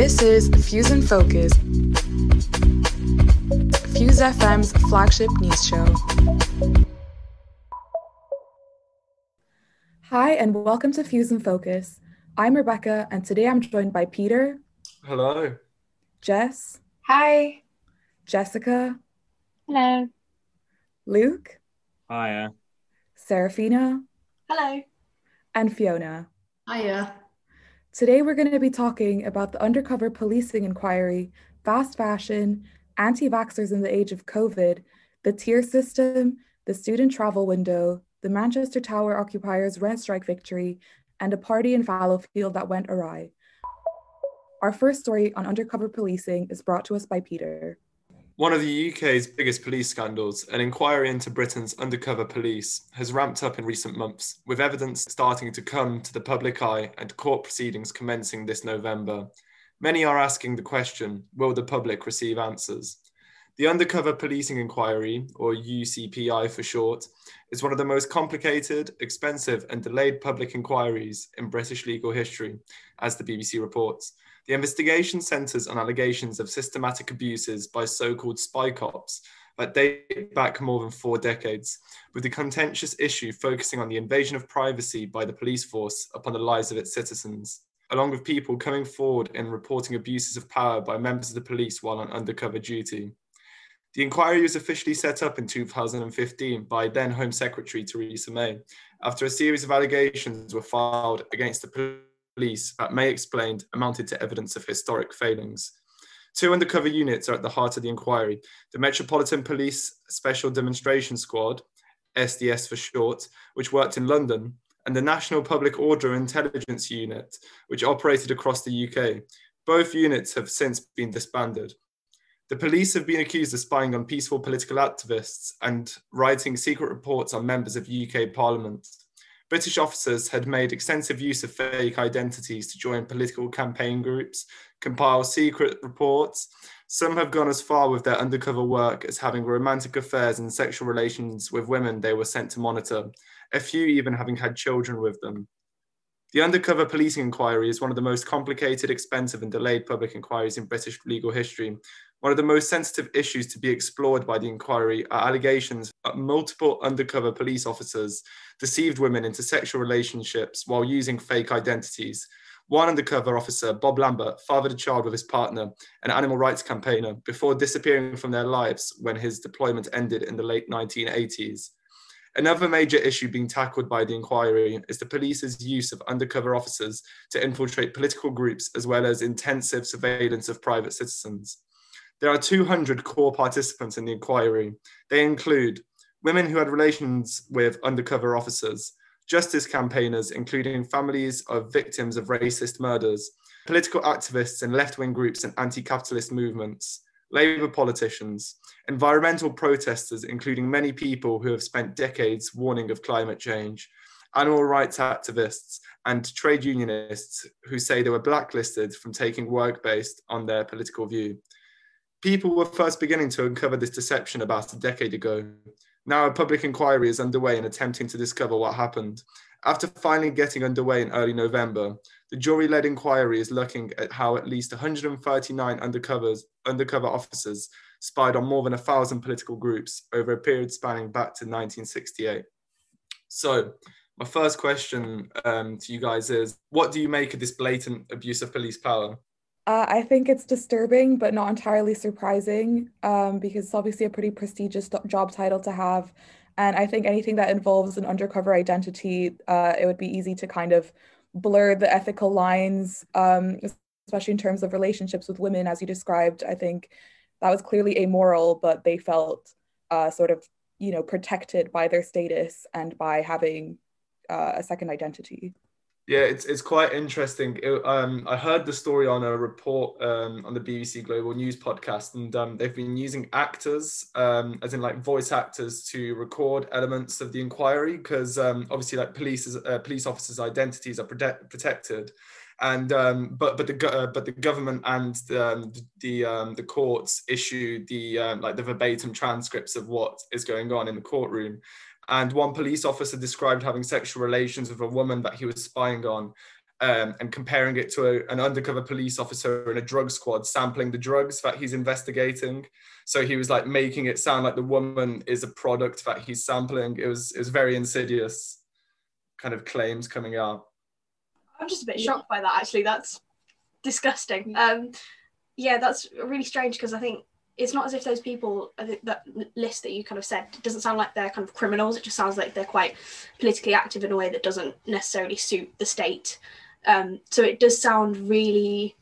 This is Fuse and Focus, Fuse FM's flagship news show. Hi, and welcome to Fuse and Focus. I'm Rebecca, and today I'm joined by Peter. Hello. Jess. Hi. Jessica. Hello. Luke. Hiya. Serafina. Hello. And Fiona. Hiya. Today we're going to be talking about the undercover policing inquiry, fast fashion, anti vaxxers in the age of COVID, the tier system, the student travel window, the Manchester Tower occupiers' rent strike victory, and a party in Fallowfield that went awry. Our first story on undercover policing is brought to us by Peter. One of the UK's biggest police scandals, an inquiry into Britain's undercover police, has ramped up in recent months, with evidence starting to come to the public eye and court proceedings commencing this November. Many are asking the question will the public receive answers? The Undercover Policing Inquiry, or UCPI for short, is one of the most complicated, expensive, and delayed public inquiries in British legal history, as the BBC reports. The investigation centres on allegations of systematic abuses by so called spy cops that date back more than four decades, with the contentious issue focusing on the invasion of privacy by the police force upon the lives of its citizens, along with people coming forward and reporting abuses of power by members of the police while on undercover duty. The inquiry was officially set up in 2015 by then Home Secretary Theresa May, after a series of allegations were filed against the police that May explained amounted to evidence of historic failings. Two undercover units are at the heart of the inquiry the Metropolitan Police Special Demonstration Squad, SDS for short, which worked in London, and the National Public Order Intelligence Unit, which operated across the UK. Both units have since been disbanded. The police have been accused of spying on peaceful political activists and writing secret reports on members of UK Parliament. British officers had made extensive use of fake identities to join political campaign groups, compile secret reports. Some have gone as far with their undercover work as having romantic affairs and sexual relations with women they were sent to monitor, a few even having had children with them. The undercover policing inquiry is one of the most complicated, expensive, and delayed public inquiries in British legal history. One of the most sensitive issues to be explored by the inquiry are allegations that multiple undercover police officers deceived women into sexual relationships while using fake identities. One undercover officer, Bob Lambert, fathered a child with his partner, an animal rights campaigner, before disappearing from their lives when his deployment ended in the late 1980s. Another major issue being tackled by the inquiry is the police's use of undercover officers to infiltrate political groups as well as intensive surveillance of private citizens. There are 200 core participants in the inquiry. They include women who had relations with undercover officers, justice campaigners, including families of victims of racist murders, political activists and left wing groups and anti capitalist movements, Labour politicians, environmental protesters, including many people who have spent decades warning of climate change, animal rights activists, and trade unionists who say they were blacklisted from taking work based on their political view. People were first beginning to uncover this deception about a decade ago. Now a public inquiry is underway in attempting to discover what happened. After finally getting underway in early November, the jury-led inquiry is looking at how at least 139 undercovers, undercover officers spied on more than a thousand political groups over a period spanning back to 1968. So, my first question um, to you guys is: What do you make of this blatant abuse of police power? Uh, I think it's disturbing, but not entirely surprising, um, because it's obviously a pretty prestigious job title to have. And I think anything that involves an undercover identity, uh, it would be easy to kind of blur the ethical lines, um, especially in terms of relationships with women, as you described. I think that was clearly amoral, but they felt uh, sort of, you know, protected by their status and by having uh, a second identity. Yeah, it's it's quite interesting. It, um, I heard the story on a report um, on the BBC Global News podcast, and um, they've been using actors, um, as in like voice actors, to record elements of the inquiry because um, obviously, like police uh, police officers' identities are protect, protected, and um, but but the uh, but the government and the the, the courts issue the like the verbatim transcripts of what is going on in the courtroom, and one police officer described having sexual relations with a woman that he was spying on um, and comparing it to a, an undercover police officer in a drug squad sampling the drugs that he's investigating. So he was like making it sound like the woman is a product that he's sampling. It was it was very insidious kind of claims coming out. I'm just a bit shocked by that actually. That's disgusting. Um, yeah, that's really strange because I think it's not as if those people that list that you kind of said doesn't sound like they're kind of criminals. It just sounds like they're quite politically active in a way that doesn't necessarily suit the state. Um, so it does sound really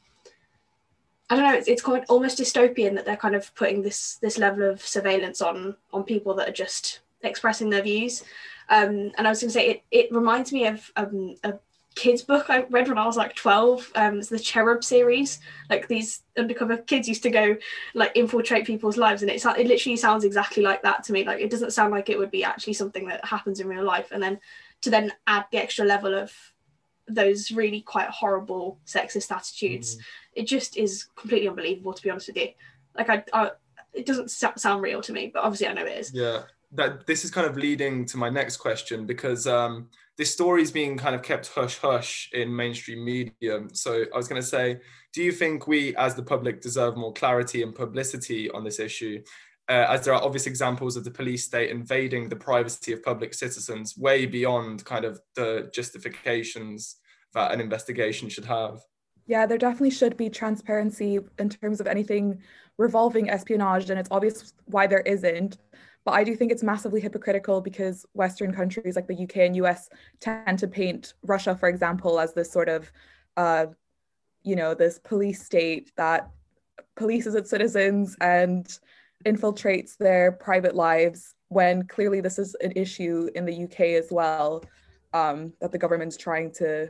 i don't know it's, it's quite almost dystopian that they're kind of putting this this level of surveillance on on people that are just expressing their views. Um, and i was going to say it, it reminds me of um, a kids book I read when I was like 12. Um, it's the Cherub series. Like these undercover kids used to go like infiltrate people's lives, and it it literally sounds exactly like that to me. Like it doesn't sound like it would be actually something that happens in real life, and then to then add the extra level of those really quite horrible sexist attitudes, mm. it just is completely unbelievable. To be honest with you, like I, I it doesn't sound real to me, but obviously I know it is. Yeah, that this is kind of leading to my next question because um this story is being kind of kept hush hush in mainstream media. So I was going to say, do you think we as the public deserve more clarity and publicity on this issue? Uh, as there are obvious examples of the police state invading the privacy of public citizens way beyond kind of the justifications that an investigation should have. Yeah, there definitely should be transparency in terms of anything revolving espionage, and it's obvious why there isn't. But I do think it's massively hypocritical because Western countries like the UK and US tend to paint Russia, for example, as this sort of, uh, you know, this police state that polices its citizens and infiltrates their private lives when clearly this is an issue in the UK as well um, that the government's trying to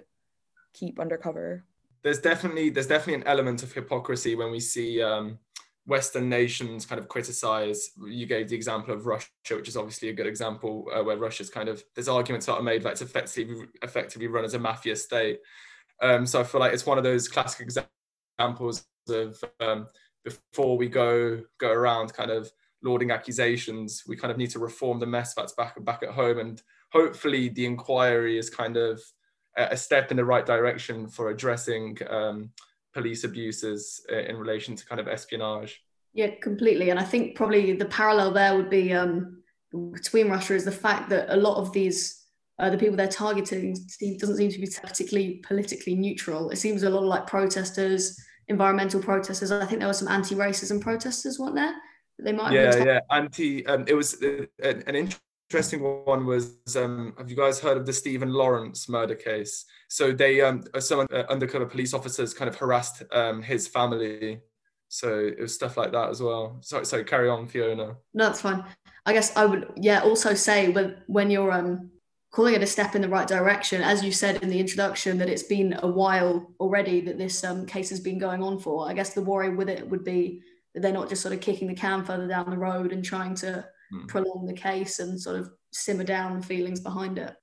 keep undercover. There's definitely there's definitely an element of hypocrisy when we see um, Western nations kind of criticize. You gave the example of Russia, which is obviously a good example uh, where Russia's kind of there's arguments that are made that it's effectively effectively run as a mafia state. Um, so I feel like it's one of those classic examples of um, before we go go around kind of lauding accusations, we kind of need to reform the mess that's back back at home, and hopefully the inquiry is kind of a step in the right direction for addressing. Um, police abuses uh, in relation to kind of espionage. Yeah, completely. And I think probably the parallel there would be um, between Russia is the fact that a lot of these, uh, the people they're targeting, doesn't seem to be particularly politically neutral. It seems a lot like protesters, environmental protesters. I think there were some anti-racism protesters, weren't there? They might. Yeah, yeah. Anti. Um, it was uh, an, an interesting one was um, have you guys heard of the Stephen Lawrence murder case? So they um, uh, some uh, undercover police officers kind of harassed um, his family. So it was stuff like that as well. Sorry, sorry, carry on, Fiona. No, that's fine. I guess I would yeah also say when when you're um calling it a step in the right direction, as you said in the introduction, that it's been a while already that this um, case has been going on for. I guess the worry with it would be that they're not just sort of kicking the can further down the road and trying to mm. prolong the case and sort of simmer down the feelings behind it.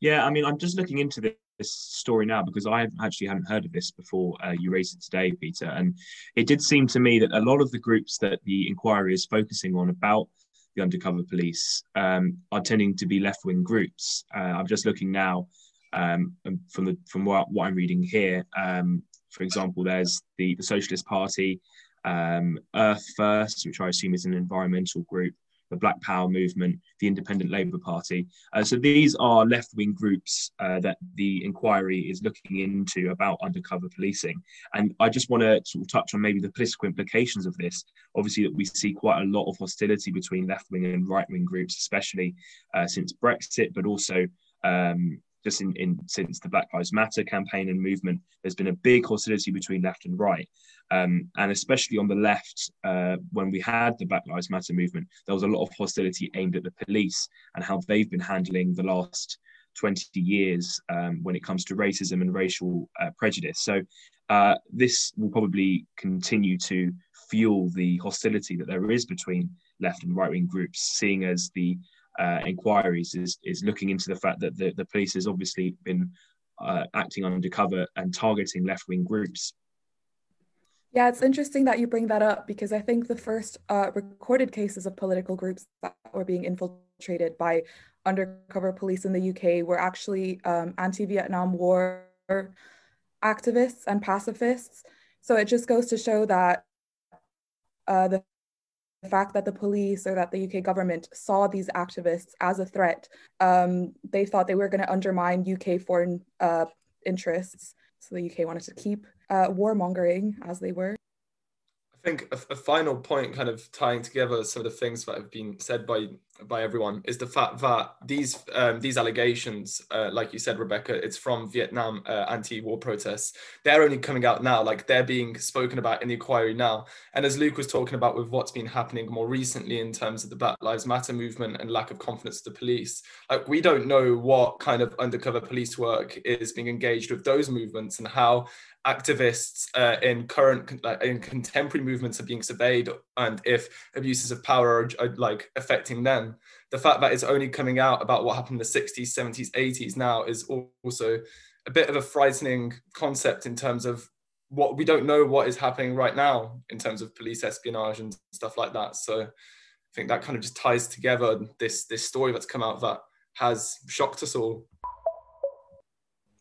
Yeah, I mean, I'm just looking into this story now because I actually hadn't heard of this before uh, you raised it today, Peter. And it did seem to me that a lot of the groups that the inquiry is focusing on about the undercover police um, are tending to be left wing groups. Uh, I'm just looking now um, from the from what, what I'm reading here. Um, for example, there's the, the Socialist Party, um, Earth First, which I assume is an environmental group the Black Power movement, the Independent Labour Party. Uh, so these are left wing groups uh, that the inquiry is looking into about undercover policing. And I just want to sort of touch on maybe the political implications of this. Obviously, that we see quite a lot of hostility between left wing and right wing groups, especially uh, since Brexit, but also. Um, just in, in since the Black Lives Matter campaign and movement, there's been a big hostility between left and right. Um, and especially on the left, uh, when we had the Black Lives Matter movement, there was a lot of hostility aimed at the police and how they've been handling the last 20 years um, when it comes to racism and racial uh, prejudice. So uh, this will probably continue to fuel the hostility that there is between left and right wing groups, seeing as the uh, inquiries is, is looking into the fact that the, the police has obviously been uh, acting undercover and targeting left wing groups. Yeah, it's interesting that you bring that up because I think the first uh, recorded cases of political groups that were being infiltrated by undercover police in the UK were actually um, anti Vietnam War activists and pacifists. So it just goes to show that uh, the fact that the police or that the UK government saw these activists as a threat, um, they thought they were going to undermine UK foreign uh, interests. So the UK wanted to keep uh, warmongering as they were. I think a, a, final point, kind of tying together some of the things that have been said by by everyone, is the fact that these um, these allegations, uh, like you said, Rebecca, it's from Vietnam uh, anti-war protests. They're only coming out now, like they're being spoken about in the inquiry now. And as Luke was talking about with what's been happening more recently in terms of the Black Lives Matter movement and lack of confidence to the police, like we don't know what kind of undercover police work is being engaged with those movements and how activists uh, in current in contemporary movements are being surveyed and if abuses of power are, are, like affecting them the fact that it's only coming out about what happened in the 60s 70s 80s now is also a bit of a frightening concept in terms of what we don't know what is happening right now in terms of police espionage and stuff like that. So i think that kind of just ties together this this story that's come out that has shocked us all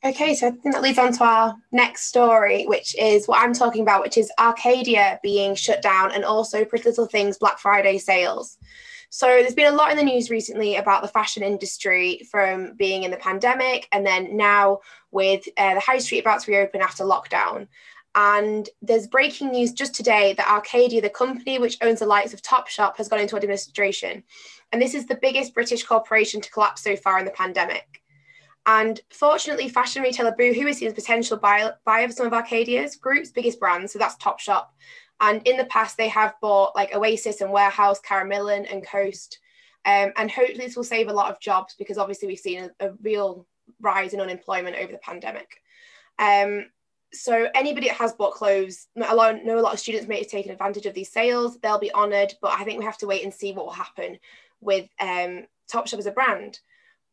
Okay, so I think that leads on to our next story, which is what I'm talking about, which is Arcadia being shut down and also Pretty Little Things Black Friday sales. So there's been a lot in the news recently about the fashion industry from being in the pandemic and then now with uh, the high street about to reopen after lockdown. And there's breaking news just today that Arcadia, the company which owns the likes of Topshop, has gone into administration. And this is the biggest British corporation to collapse so far in the pandemic. And fortunately, fashion retailer Boohoo is seen as potential buyer, for some of Arcadia's group's biggest brands. So that's Topshop. And in the past, they have bought like Oasis and Warehouse, Karen Millen and Coast. Um, and hopefully, this will save a lot of jobs because obviously we've seen a, a real rise in unemployment over the pandemic. Um, so anybody that has bought clothes, I know a lot of students may have taken advantage of these sales. They'll be honoured, but I think we have to wait and see what will happen with um, Topshop as a brand.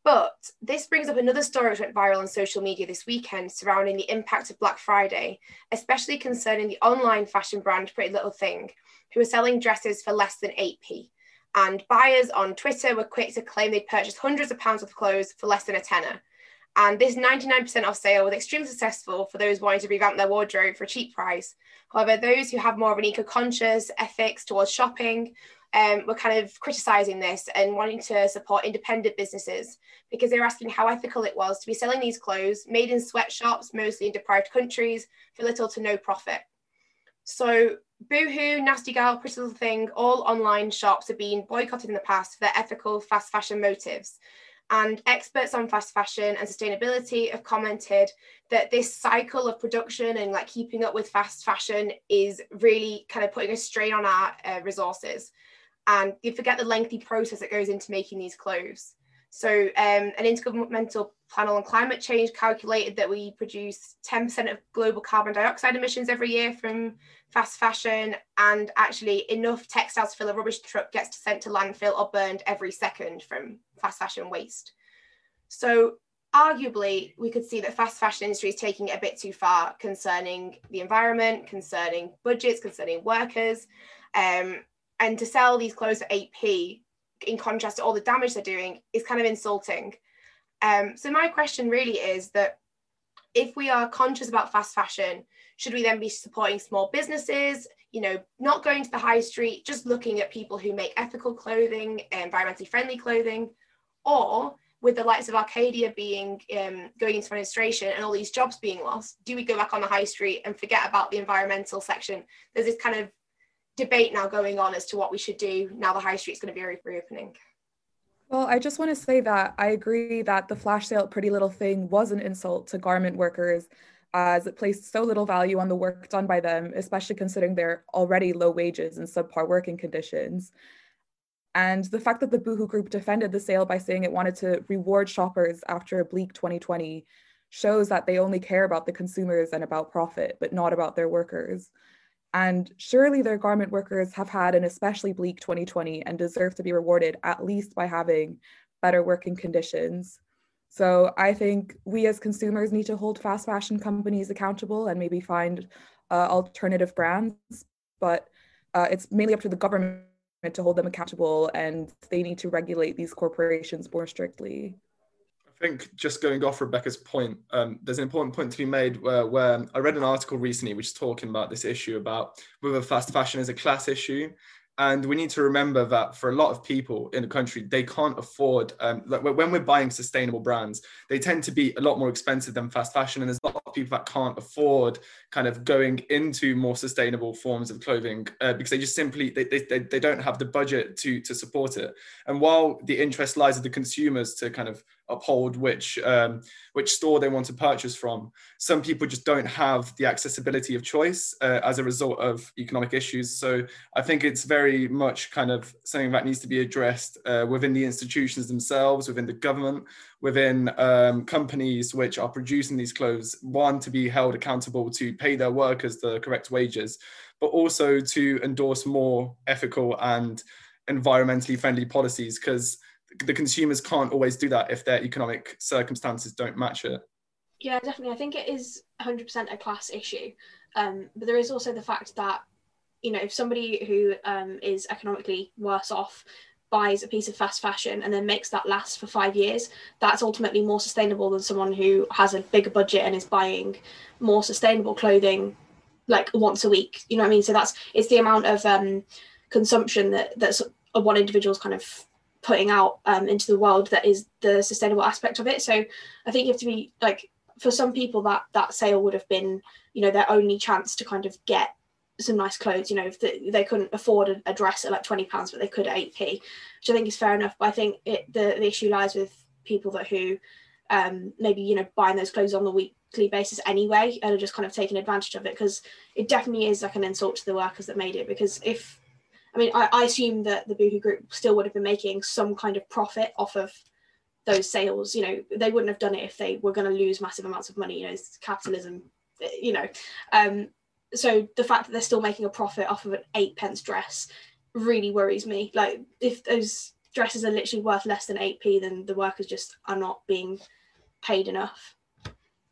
But this brings up another story which went viral on social media this weekend surrounding the impact of Black Friday, especially concerning the online fashion brand Pretty Little Thing, who are selling dresses for less than 8p. And buyers on Twitter were quick to claim they'd purchased hundreds of pounds of clothes for less than a tenner. And this 99% off sale was extremely successful for those wanting to revamp their wardrobe for a cheap price. However, those who have more of an eco conscious ethics towards shopping um, were kind of criticizing this and wanting to support independent businesses because they were asking how ethical it was to be selling these clothes made in sweatshops, mostly in deprived countries, for little to no profit. So, Boohoo, Nasty Gal, Pretty Little Thing, all online shops have been boycotted in the past for their ethical fast fashion motives. And experts on fast fashion and sustainability have commented that this cycle of production and like keeping up with fast fashion is really kind of putting a strain on our uh, resources and you forget the lengthy process that goes into making these clothes. So, um, an intergovernmental panel on climate change calculated that we produce 10% of global carbon dioxide emissions every year from fast fashion, and actually enough textiles to fill a rubbish truck gets sent to landfill or burned every second from fast fashion waste. So, arguably, we could see that fast fashion industry is taking it a bit too far concerning the environment, concerning budgets, concerning workers. Um, and to sell these clothes at 8p in contrast to all the damage they're doing is kind of insulting um, so my question really is that if we are conscious about fast fashion should we then be supporting small businesses you know not going to the high street just looking at people who make ethical clothing environmentally friendly clothing or with the likes of Arcadia being um, going into administration and all these jobs being lost, do we go back on the high street and forget about the environmental section? There's this kind of debate now going on as to what we should do now the high street's going to be re- reopening. Well, I just want to say that I agree that the flash sale Pretty Little Thing was an insult to garment workers as it placed so little value on the work done by them, especially considering their already low wages and subpar working conditions. And the fact that the Boohoo Group defended the sale by saying it wanted to reward shoppers after a bleak 2020 shows that they only care about the consumers and about profit, but not about their workers. And surely their garment workers have had an especially bleak 2020 and deserve to be rewarded at least by having better working conditions. So I think we as consumers need to hold fast fashion companies accountable and maybe find uh, alternative brands. But uh, it's mainly up to the government to hold them accountable and they need to regulate these corporations more strictly. I think just going off Rebecca's point, um, there's an important point to be made where, where I read an article recently which is talking about this issue about whether fast fashion is a class issue. And we need to remember that for a lot of people in the country, they can't afford, um, like when we're buying sustainable brands, they tend to be a lot more expensive than fast fashion. And there's a lot of people that can't afford kind of going into more sustainable forms of clothing uh, because they just simply, they, they, they don't have the budget to, to support it. And while the interest lies with the consumers to kind of uphold which um, which store they want to purchase from. Some people just don't have the accessibility of choice uh, as a result of economic issues. So I think it's very much kind of something that needs to be addressed uh, within the institutions themselves, within the government, within um, companies which are producing these clothes. One to be held accountable to pay their workers the correct wages, but also to endorse more ethical and environmentally friendly policies because the consumers can't always do that if their economic circumstances don't match it. Yeah, definitely. I think it is 100% a class issue. Um, but there is also the fact that, you know, if somebody who um, is economically worse off buys a piece of fast fashion and then makes that last for five years, that's ultimately more sustainable than someone who has a bigger budget and is buying more sustainable clothing like once a week. You know what I mean? So that's it's the amount of um, consumption that that's one individual's kind of putting out um, into the world that is the sustainable aspect of it. So I think you have to be like for some people that that sale would have been you know their only chance to kind of get some nice clothes you know if they, they couldn't afford a, dress at like 20 pounds but they could at 8p which i think is fair enough but i think it the, the issue lies with people that who um maybe you know buying those clothes on the weekly basis anyway and are just kind of taking advantage of it because it definitely is like an insult to the workers that made it because if I mean, I, I assume that the Boohoo Group still would have been making some kind of profit off of those sales. You know, they wouldn't have done it if they were going to lose massive amounts of money. You know, it's capitalism. You know, um, so the fact that they're still making a profit off of an eight pence dress really worries me. Like, if those dresses are literally worth less than eight p, then the workers just are not being paid enough.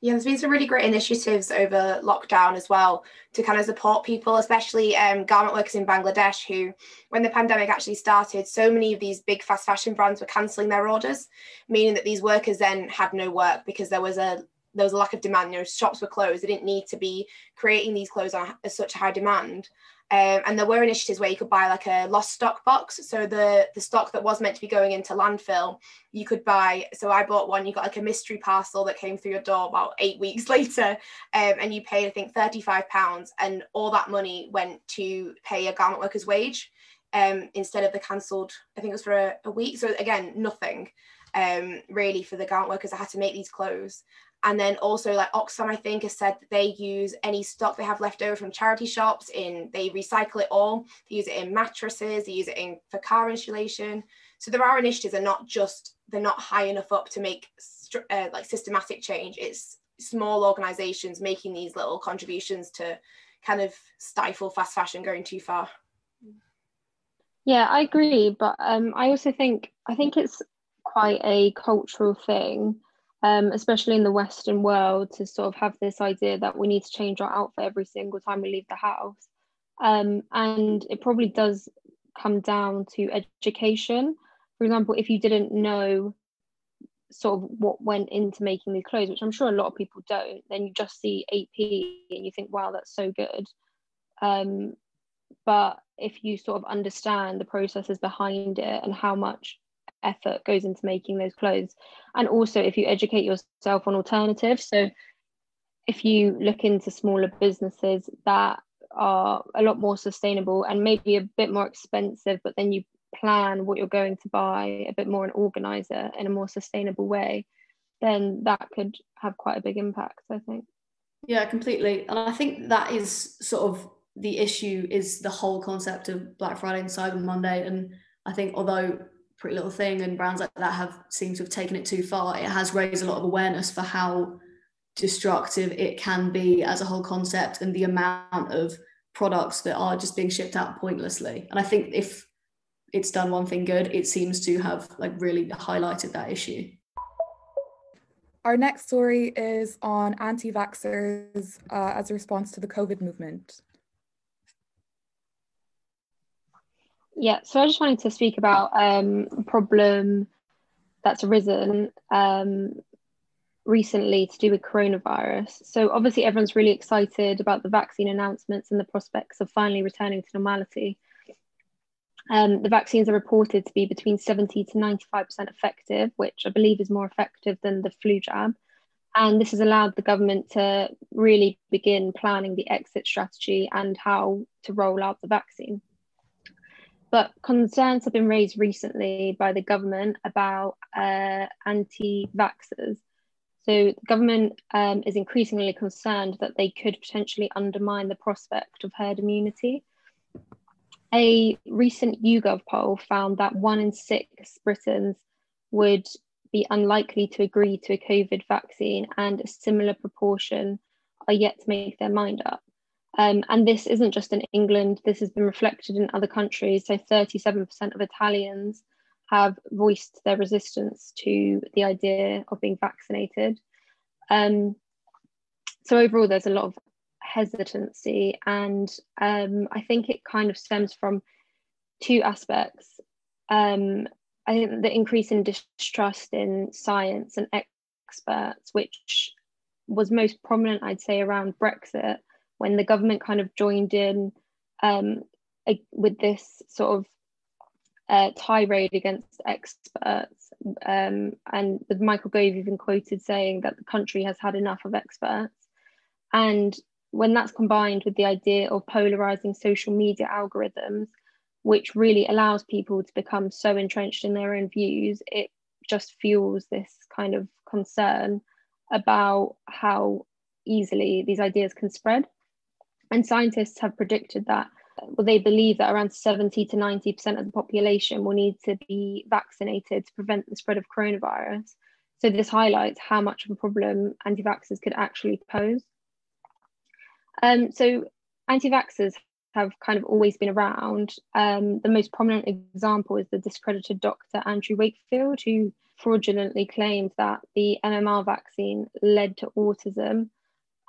Yeah, there's been some really great initiatives over lockdown as well to kind of support people, especially um, garment workers in Bangladesh, who, when the pandemic actually started, so many of these big fast fashion brands were cancelling their orders, meaning that these workers then had no work because there was a there was a lack of demand. You know, shops were closed. They didn't need to be creating these clothes on such a high demand. Um, and there were initiatives where you could buy like a lost stock box. So the the stock that was meant to be going into landfill, you could buy. So I bought one. You got like a mystery parcel that came through your door about eight weeks later, um, and you paid I think thirty five pounds, and all that money went to pay a garment worker's wage, um, instead of the cancelled. I think it was for a, a week. So again, nothing, um, really for the garment workers that had to make these clothes. And then also like Oxfam, I think, has said that they use any stock they have left over from charity shops in, they recycle it all. They use it in mattresses, they use it in for car insulation. So there are initiatives are not just, they're not high enough up to make uh, like systematic change. It's small organizations making these little contributions to kind of stifle fast fashion going too far. Yeah, I agree. But um, I also think, I think it's quite a cultural thing um, especially in the Western world, to sort of have this idea that we need to change our outfit every single time we leave the house. Um, and it probably does come down to education. For example, if you didn't know sort of what went into making these clothes, which I'm sure a lot of people don't, then you just see 8p and you think, wow, that's so good. Um, but if you sort of understand the processes behind it and how much effort goes into making those clothes. And also if you educate yourself on alternatives so if you look into smaller businesses that are a lot more sustainable and maybe a bit more expensive but then you plan what you're going to buy a bit more and organize it in a more sustainable way then that could have quite a big impact i think. Yeah completely. And i think that is sort of the issue is the whole concept of black friday and cyber monday. And I think although Pretty Little Thing and brands like that have seemed to have taken it too far, it has raised a lot of awareness for how destructive it can be as a whole concept and the amount of products that are just being shipped out pointlessly. And I think if it's done one thing good, it seems to have like really highlighted that issue. Our next story is on anti vaxxers uh, as a response to the COVID movement. Yeah, so I just wanted to speak about um, a problem that's arisen um, recently to do with coronavirus. So, obviously, everyone's really excited about the vaccine announcements and the prospects of finally returning to normality. Um, the vaccines are reported to be between 70 to 95% effective, which I believe is more effective than the flu jab. And this has allowed the government to really begin planning the exit strategy and how to roll out the vaccine. But concerns have been raised recently by the government about uh, anti vaxxers. So, the government um, is increasingly concerned that they could potentially undermine the prospect of herd immunity a recent YouGov poll found that one in six Britons would be unlikely to agree to a COVID vaccine, and a similar proportion are yet to make their mind up. Um, and this isn't just in England, this has been reflected in other countries. So 37% of Italians have voiced their resistance to the idea of being vaccinated. Um, so overall, there's a lot of hesitancy. And um, I think it kind of stems from two aspects. Um, I think the increase in distrust in science and experts, which was most prominent, I'd say, around Brexit, when the government kind of joined in um, with this sort of uh, tirade against experts. Um, and Michael Gove even quoted saying that the country has had enough of experts. And when that's combined with the idea of polarizing social media algorithms, which really allows people to become so entrenched in their own views, it just fuels this kind of concern about how easily these ideas can spread. And scientists have predicted that, well, they believe that around 70 to 90% of the population will need to be vaccinated to prevent the spread of coronavirus. So, this highlights how much of a problem anti vaxxers could actually pose. Um, so anti-vaxxers have kind of always been around. Um, the most prominent example is the discredited Dr. Andrew Wakefield, who fraudulently claimed that the MMR vaccine led to autism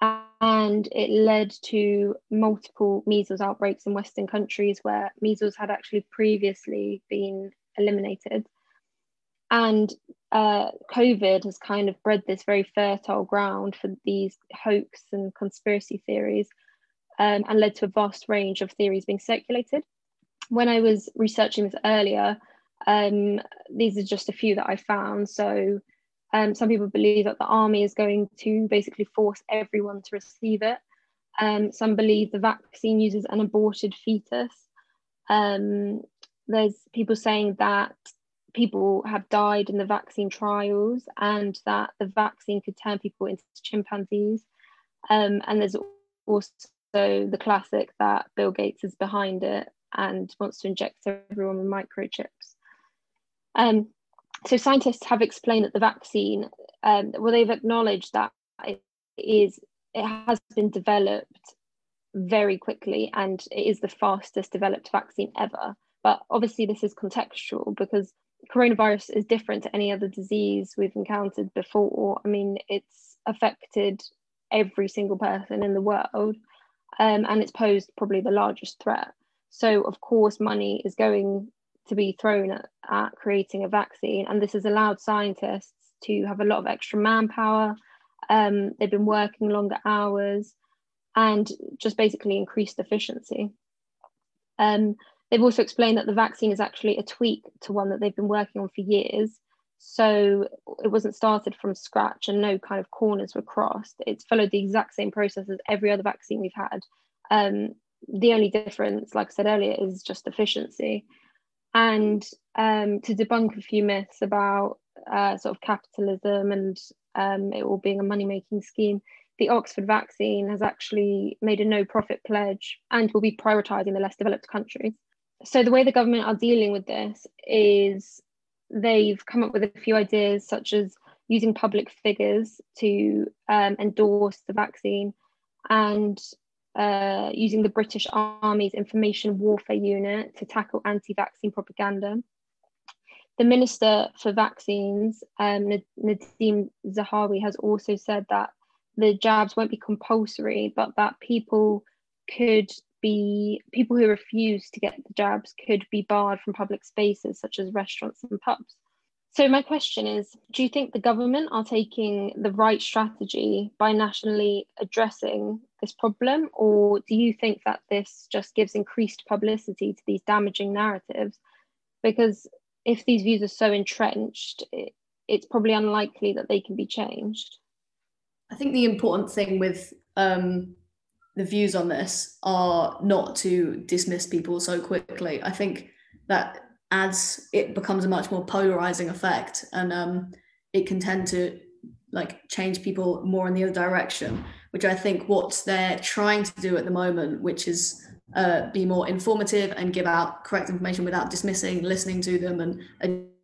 and it led to multiple measles outbreaks in Western countries where measles had actually previously been eliminated. And uh, COVID has kind of bred this very fertile ground for these hoax and conspiracy theories um, and led to a vast range of theories being circulated. When I was researching this earlier, um, these are just a few that I found. So, um, some people believe that the army is going to basically force everyone to receive it. Um, some believe the vaccine uses an aborted fetus. Um, there's people saying that people have died in the vaccine trials and that the vaccine could turn people into chimpanzees. Um, and there's also the classic that Bill Gates is behind it and wants to inject everyone with microchips. Um, so scientists have explained that the vaccine, um, well, they've acknowledged that it is it has been developed very quickly and it is the fastest developed vaccine ever. But obviously, this is contextual because coronavirus is different to any other disease we've encountered before. I mean, it's affected every single person in the world, um, and it's posed probably the largest threat. So, of course, money is going to be thrown at, at creating a vaccine, and this has allowed scientists to have a lot of extra manpower. Um, they've been working longer hours and just basically increased efficiency. Um, They've also explained that the vaccine is actually a tweak to one that they've been working on for years. So it wasn't started from scratch and no kind of corners were crossed. It's followed the exact same process as every other vaccine we've had. Um, the only difference, like I said earlier, is just efficiency. And um, to debunk a few myths about uh, sort of capitalism and um, it all being a money making scheme, the Oxford vaccine has actually made a no profit pledge and will be prioritising the less developed countries. so the way the government are dealing with this is they've come up with a few ideas, such as using public figures to um, endorse the vaccine and uh, using the British Army's Information Warfare Unit to tackle anti vaccine propaganda. The Minister for Vaccines, um, Nadhim Zahawi, has also said that the jabs won't be compulsory, but that people could be people who refuse to get the jabs could be barred from public spaces such as restaurants and pubs. So my question is, do you think the government are taking the right strategy by nationally addressing this problem or do you think that this just gives increased publicity to these damaging narratives? Because if these views are so entrenched, it, it's probably unlikely that they can be changed. I think the important thing with um, the views on this are not to dismiss people so quickly. I think that as it becomes a much more polarizing effect and um, it can tend to like change people more in the other direction, which I think what they're trying to do at the moment, which is uh, be more informative and give out correct information without dismissing, listening to them and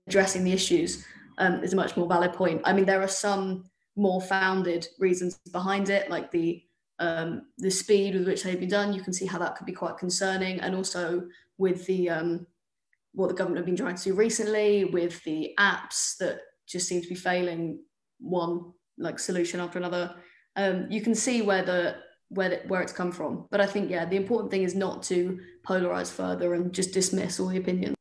addressing the issues um, is a much more valid point. I mean, there are some more founded reasons behind it, like the um, the speed with which they've been done. You can see how that could be quite concerning, and also with the um, what the government have been trying to do recently with the apps that just seem to be failing one like solution after another. Um, you can see where the where the, where it's come from. But I think yeah, the important thing is not to polarize further and just dismiss all the opinions.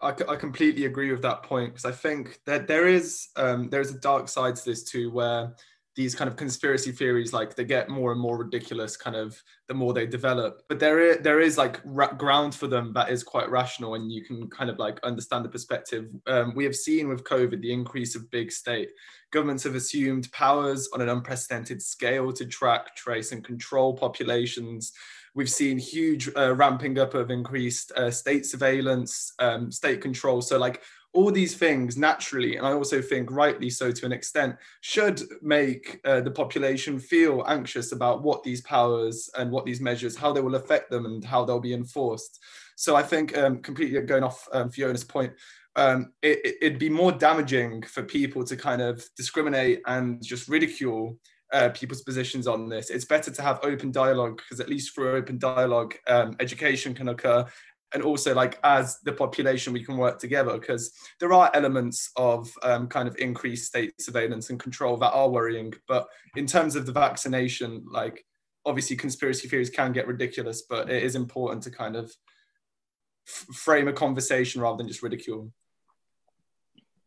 I, I completely agree with that point because I think that there is um, there is a dark side to this too, where these kind of conspiracy theories like they get more and more ridiculous kind of the more they develop. But there is there is like ra- ground for them that is quite rational and you can kind of like understand the perspective. Um, we have seen with covid the increase of big state. Governments have assumed powers on an unprecedented scale to track trace and control populations. We've seen huge uh, ramping up of increased uh, state surveillance um, state control. So like all these things naturally, and I also think rightly so to an extent, should make uh, the population feel anxious about what these powers and what these measures, how they will affect them and how they'll be enforced. So I think um, completely going off um, Fiona's point, um, it, would be more damaging for people to kind of discriminate and just ridicule uh, people's positions on this. It's better to have open dialogue because at least through open dialogue, um, education can occur and also like as the population we can work together because there are elements of um, kind of increased state surveillance and control that are worrying. But in terms of the vaccination like obviously conspiracy theories can get ridiculous but it is important to kind of f- frame a conversation rather than just ridicule.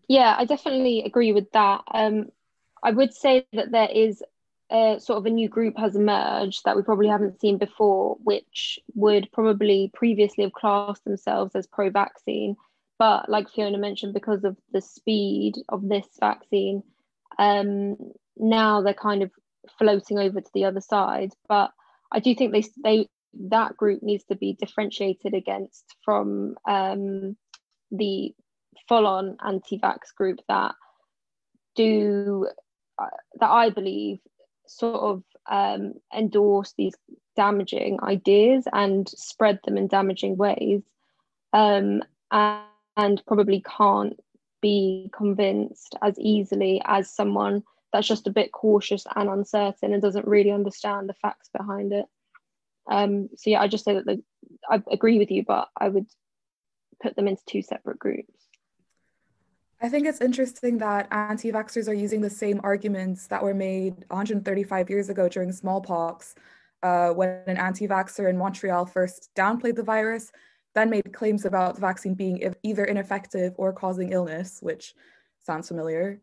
Yeah i definitely agree with that. Um, i would say that there is uh, sort of a new group has emerged that we probably haven't seen before, which would probably previously have classed themselves as pro vaccine. But like Fiona mentioned, because of the speed of this vaccine, um, now they're kind of floating over to the other side. But I do think they, they that group needs to be differentiated against from um, the full on anti vax group that do uh, that I believe sort of um, endorse these damaging ideas and spread them in damaging ways um, and, and probably can't be convinced as easily as someone that's just a bit cautious and uncertain and doesn't really understand the facts behind it. Um, so yeah, I just say that the, I agree with you, but I would put them into two separate groups. I think it's interesting that anti vaxxers are using the same arguments that were made 135 years ago during smallpox, uh, when an anti vaxxer in Montreal first downplayed the virus, then made claims about the vaccine being either ineffective or causing illness, which sounds familiar.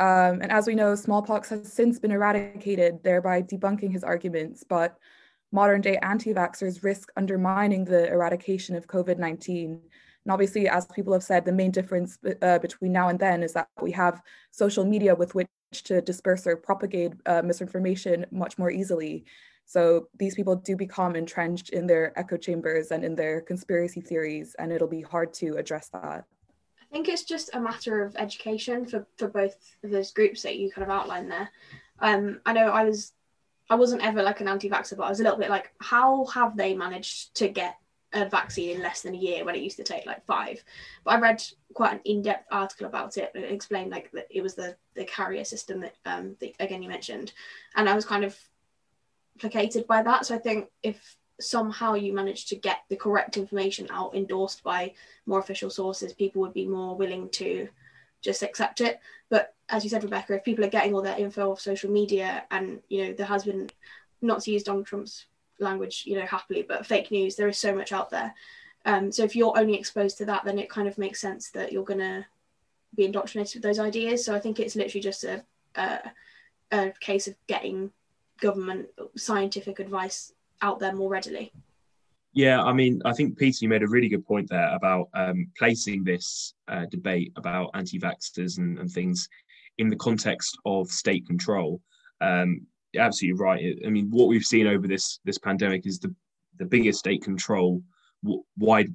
Um, and as we know, smallpox has since been eradicated, thereby debunking his arguments. But modern day anti vaxxers risk undermining the eradication of COVID 19 and obviously, as people have said, the main difference uh, between now and then is that we have social media with which to disperse or propagate uh, misinformation much more easily. So these people do become entrenched in their echo chambers and in their conspiracy theories, and it'll be hard to address that. I think it's just a matter of education for, for both of those groups that you kind of outlined there. Um, I know I was I wasn't ever like an anti-vaxxer, but I was a little bit like, how have they managed to get a vaccine in less than a year when it used to take like five. But I read quite an in-depth article about it. It explained like that it was the the carrier system that um that, again you mentioned, and I was kind of placated by that. So I think if somehow you manage to get the correct information out endorsed by more official sources, people would be more willing to just accept it. But as you said, Rebecca, if people are getting all their info off social media and you know there has been not to use Donald Trump's language, you know, happily, but fake news, there is so much out there. Um, so if you're only exposed to that, then it kind of makes sense that you're gonna be indoctrinated with those ideas. So I think it's literally just a a, a case of getting government scientific advice out there more readily. Yeah, I mean, I think Peter, you made a really good point there about um, placing this uh, debate about anti-vaxxers and, and, things in the context of state control. Um, absolutely right. I mean, what we've seen over this this pandemic is the the biggest state control, wide,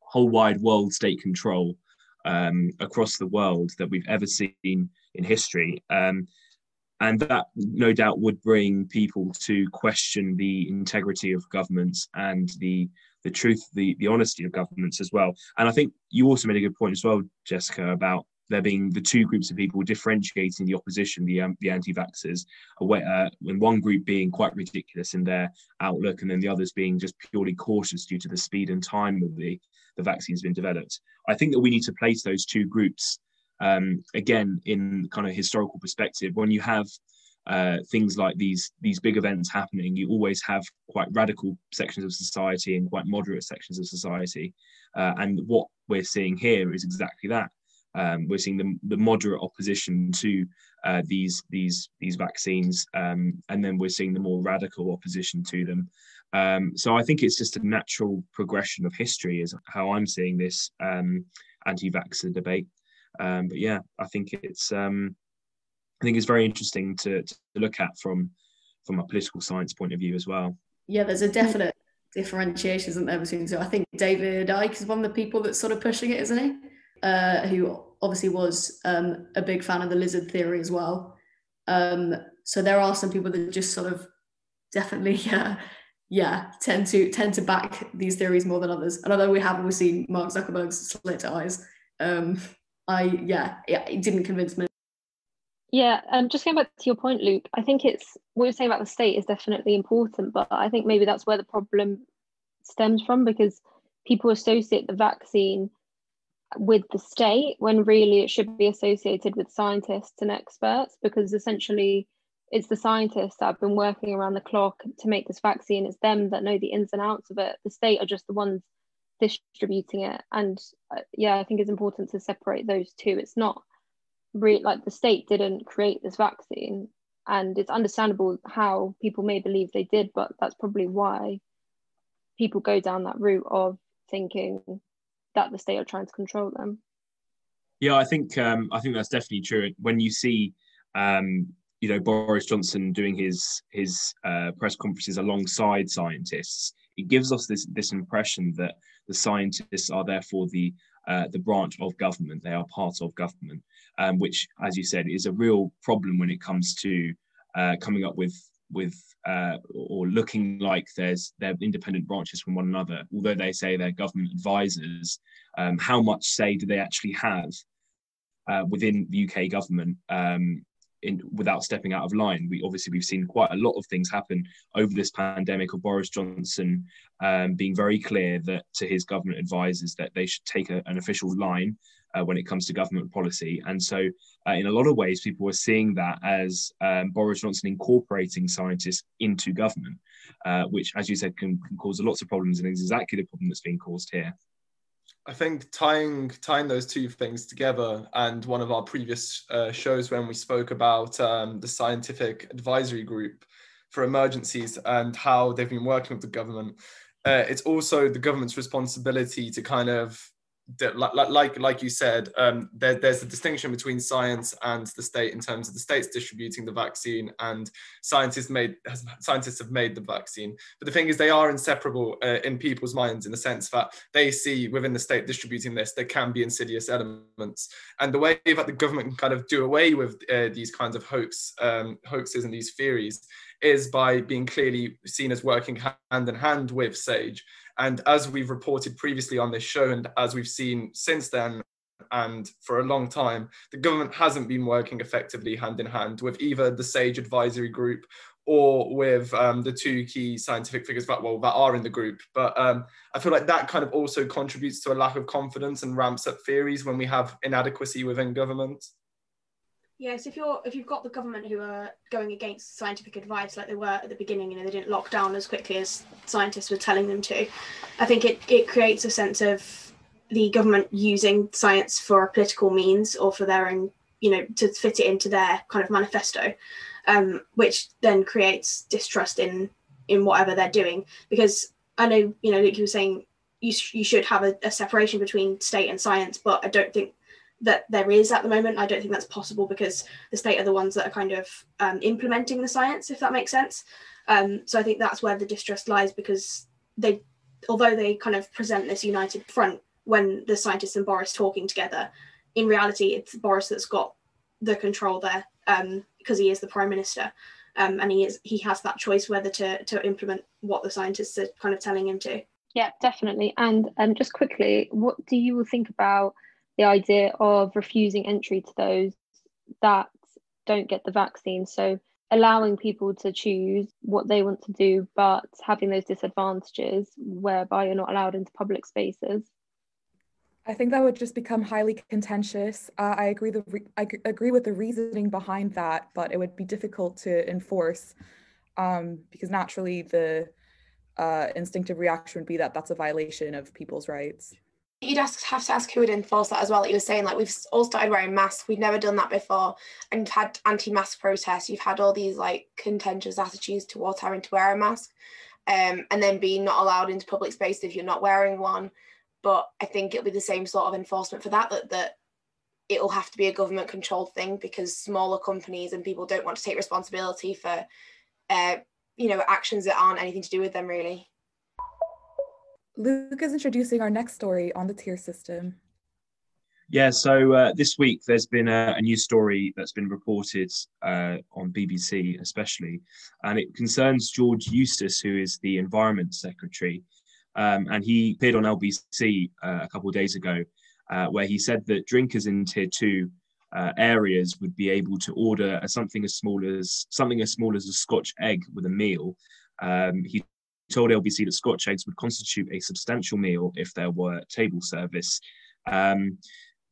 whole wide world state control um, across the world that we've ever seen in history. Um, and that no doubt would bring people to question the integrity of governments and the the truth the the honesty of governments as well and i think you also made a good point as well jessica about there being the two groups of people differentiating the opposition, the um, the anti-vaxxers, uh, when one group being quite ridiculous in their outlook, and then the others being just purely cautious due to the speed and time of the the vaccine's been developed. I think that we need to place those two groups um, again in kind of historical perspective. When you have uh, things like these these big events happening you always have quite radical sections of society and quite moderate sections of society. Uh, and what we're seeing here is exactly that um, we're seeing the, the moderate opposition to uh, these these these vaccines um, and then we're seeing the more radical opposition to them um, so I think it's just a natural progression of history is how I'm seeing this um, anti-vaxxer debate um, but yeah, I think it's um, I think it's very interesting to, to look at from from a political science point of view as well. Yeah, there's a definite differentiation, isn't there, between so I think David Icke is one of the people that's sort of pushing it, isn't he? Uh, who obviously was um, a big fan of the lizard theory as well. Um, so there are some people that just sort of definitely, uh, yeah, tend to tend to back these theories more than others. And although we have always seen Mark Zuckerberg's slit eyes, um, I yeah, it, didn't convince me. Yeah, um, just going back to your point, Luke, I think it's what you're saying about the state is definitely important, but I think maybe that's where the problem stems from because people associate the vaccine with the state when really it should be associated with scientists and experts because essentially it's the scientists that have been working around the clock to make this vaccine. It's them that know the ins and outs of it. The state are just the ones distributing it and uh, yeah i think it's important to separate those two it's not really like the state didn't create this vaccine and it's understandable how people may believe they did but that's probably why people go down that route of thinking that the state are trying to control them yeah i think um, i think that's definitely true when you see um, you know boris johnson doing his his uh, press conferences alongside scientists it gives us this this impression that the scientists are therefore the uh, the branch of government. They are part of government, um, which, as you said, is a real problem when it comes to uh, coming up with with uh, or looking like there's they're independent branches from one another. Although they say they're government advisors, um, how much say do they actually have uh, within the UK government um, in, without stepping out of line. We obviously we've seen quite a lot of things happen over this pandemic of Boris Johnson um, being very clear that to his government advisors that they should take a, an official line uh, when it comes to government policy. And so, uh, in a lot of ways, people were seeing that as um, Boris Johnson incorporating scientists into government, uh, which, as you said, can, can cause lots of problems, and is exactly the problem that's being caused here. I think tying tying those two things together, and one of our previous uh, shows when we spoke about um, the scientific advisory group for emergencies and how they've been working with the government, uh, it's also the government's responsibility to kind of like like like you said, um, there, there's a distinction between science and the state in terms of the states distributing the vaccine and scientists made scientists have made the vaccine. But the thing is, they are inseparable uh, in people's minds in the sense that they see within the state distributing this there can be insidious elements, and the way that the government can kind of do away with uh, these kinds of hoax um, hoaxes and these theories is by being clearly seen as working hand in hand with SAGE And as we've reported previously on this show, and as we've seen since then, and for a long time, the government hasn't been working effectively hand in hand with either the SAGE advisory group or with um, the two key scientific figures that well that are in the group. But um, I feel like that kind of also contributes to a lack of confidence and ramps up theories when we have inadequacy within government. Yes, if you're if you've got the government who are going against scientific advice like they were at the beginning, you know, they didn't lock down as quickly as scientists were telling them to. I think it, it creates a sense of the government using science for a political means or for their own, you know, to fit it into their kind of manifesto, um, which then creates distrust in in whatever they're doing. Because I know, you know, like you were saying, you, sh- you should have a, a separation between state and science, but I don't think that there is at the moment. I don't think that's possible because the state are the ones that are kind of um, implementing the science, if that makes sense. Um, so I think that's where the distrust lies because they, although they kind of present this united front when the scientists and Boris talking together, in reality it's Boris that's got the control there um, because he is the prime minister. Um, and he is he has that choice whether to to implement what the scientists are kind of telling him to. Yeah, definitely. And um, just quickly, what do you think about the idea of refusing entry to those that don't get the vaccine. So allowing people to choose what they want to do, but having those disadvantages whereby you're not allowed into public spaces. I think that would just become highly contentious. Uh, I agree. The re- I g- agree with the reasoning behind that, but it would be difficult to enforce um, because naturally the uh, instinctive reaction would be that that's a violation of people's rights. You'd ask, have to ask who would enforce that as well. Like you were saying, like we've all started wearing masks. We've never done that before, and you've had anti-mask protests. You've had all these like contentious attitudes towards having to wear a mask, um, and then being not allowed into public space if you're not wearing one. But I think it'll be the same sort of enforcement for that. That that it'll have to be a government-controlled thing because smaller companies and people don't want to take responsibility for, uh, you know, actions that aren't anything to do with them really. Luke is introducing our next story on the tier system. Yeah, so uh, this week there's been a, a, news story that's been reported uh, on BBC, especially, and it concerns George Eustice, who is the Environment Secretary. Um, and he appeared on LBC uh, a couple of days ago, uh, where he said that drinkers in tier two uh, areas would be able to order something as small as something as small as a Scotch egg with a meal. Um, he told LBC that Scotch eggs would constitute a substantial meal if there were table service. Um,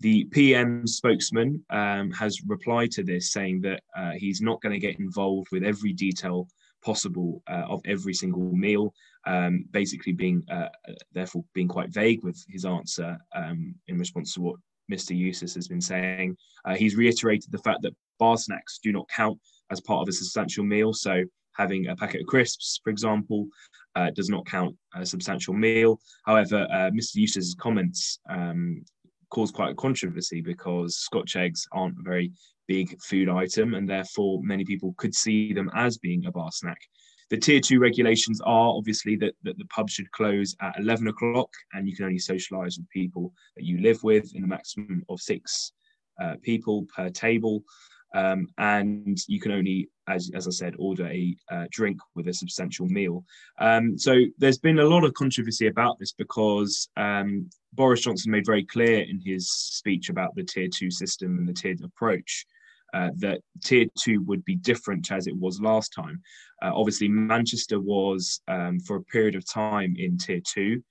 the PM spokesman um, has replied to this, saying that uh, he's not going to get involved with every detail possible uh, of every single meal, um, basically being uh, therefore being quite vague with his answer um, in response to what Mr. Eustice has been saying. Uh, he's reiterated the fact that bar snacks do not count as part of a substantial meal, so having a packet of crisps, for example, uh, does not count a substantial meal. However, uh, Mr. Eustice's comments um, caused quite a controversy because Scotch eggs aren't a very big food item, and therefore many people could see them as being a bar snack. The tier two regulations are obviously that, that the pub should close at 11 o'clock and you can only socialise with people that you live with in a maximum of six uh, people per table. Um, and you can only, as, as I said, order a uh, drink with a substantial meal. Um, so there's been a lot of controversy about this because um, Boris Johnson made very clear in his speech about the tier two system and the tiered approach. Uh, that tier two would be different as it was last time. Uh, obviously, Manchester was um, for a period of time in tier two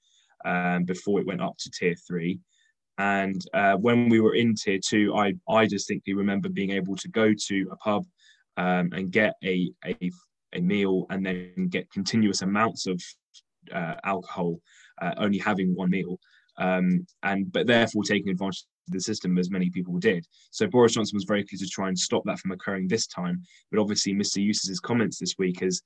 um, before it went up to tier three. And uh, when we were in tier two, I, I distinctly remember being able to go to a pub um, and get a, a, a, meal and then get continuous amounts of uh, alcohol, uh, only having one meal. Um, and but therefore taking advantage of the system as many people did. So Boris Johnson was very clear to try and stop that from occurring this time. But obviously, Mr. Eustice's comments this week has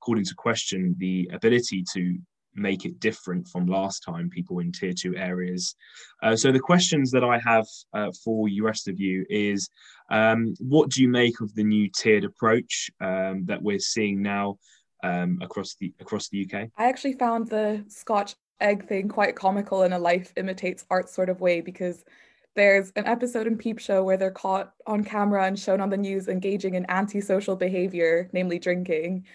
called into question the ability to make it different from last time people in tier two areas. Uh, so the questions that I have uh, for you rest of you is um, what do you make of the new tiered approach um, that we're seeing now um, across the across the UK? I actually found the Scotch egg thing quite comical in a life imitates art sort of way because there's an episode in Peep Show where they're caught on camera and shown on the news engaging in antisocial behavior, namely drinking.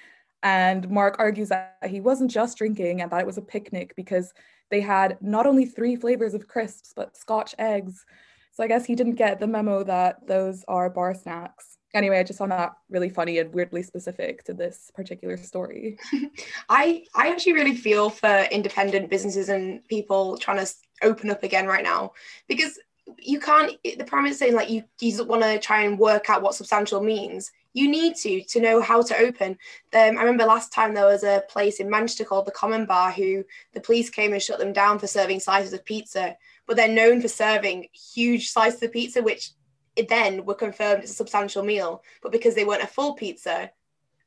And Mark argues that he wasn't just drinking and that it was a picnic because they had not only three flavors of crisps, but scotch eggs. So I guess he didn't get the memo that those are bar snacks. Anyway, I just found that really funny and weirdly specific to this particular story. I I actually really feel for independent businesses and people trying to open up again right now because you can't the prime minister saying like you you want to try and work out what substantial means. You need to to know how to open. Um, i remember last time there was a place in manchester called the common bar who the police came and shut them down for serving slices of pizza but they're known for serving huge slices of pizza which then were confirmed as a substantial meal but because they weren't a full pizza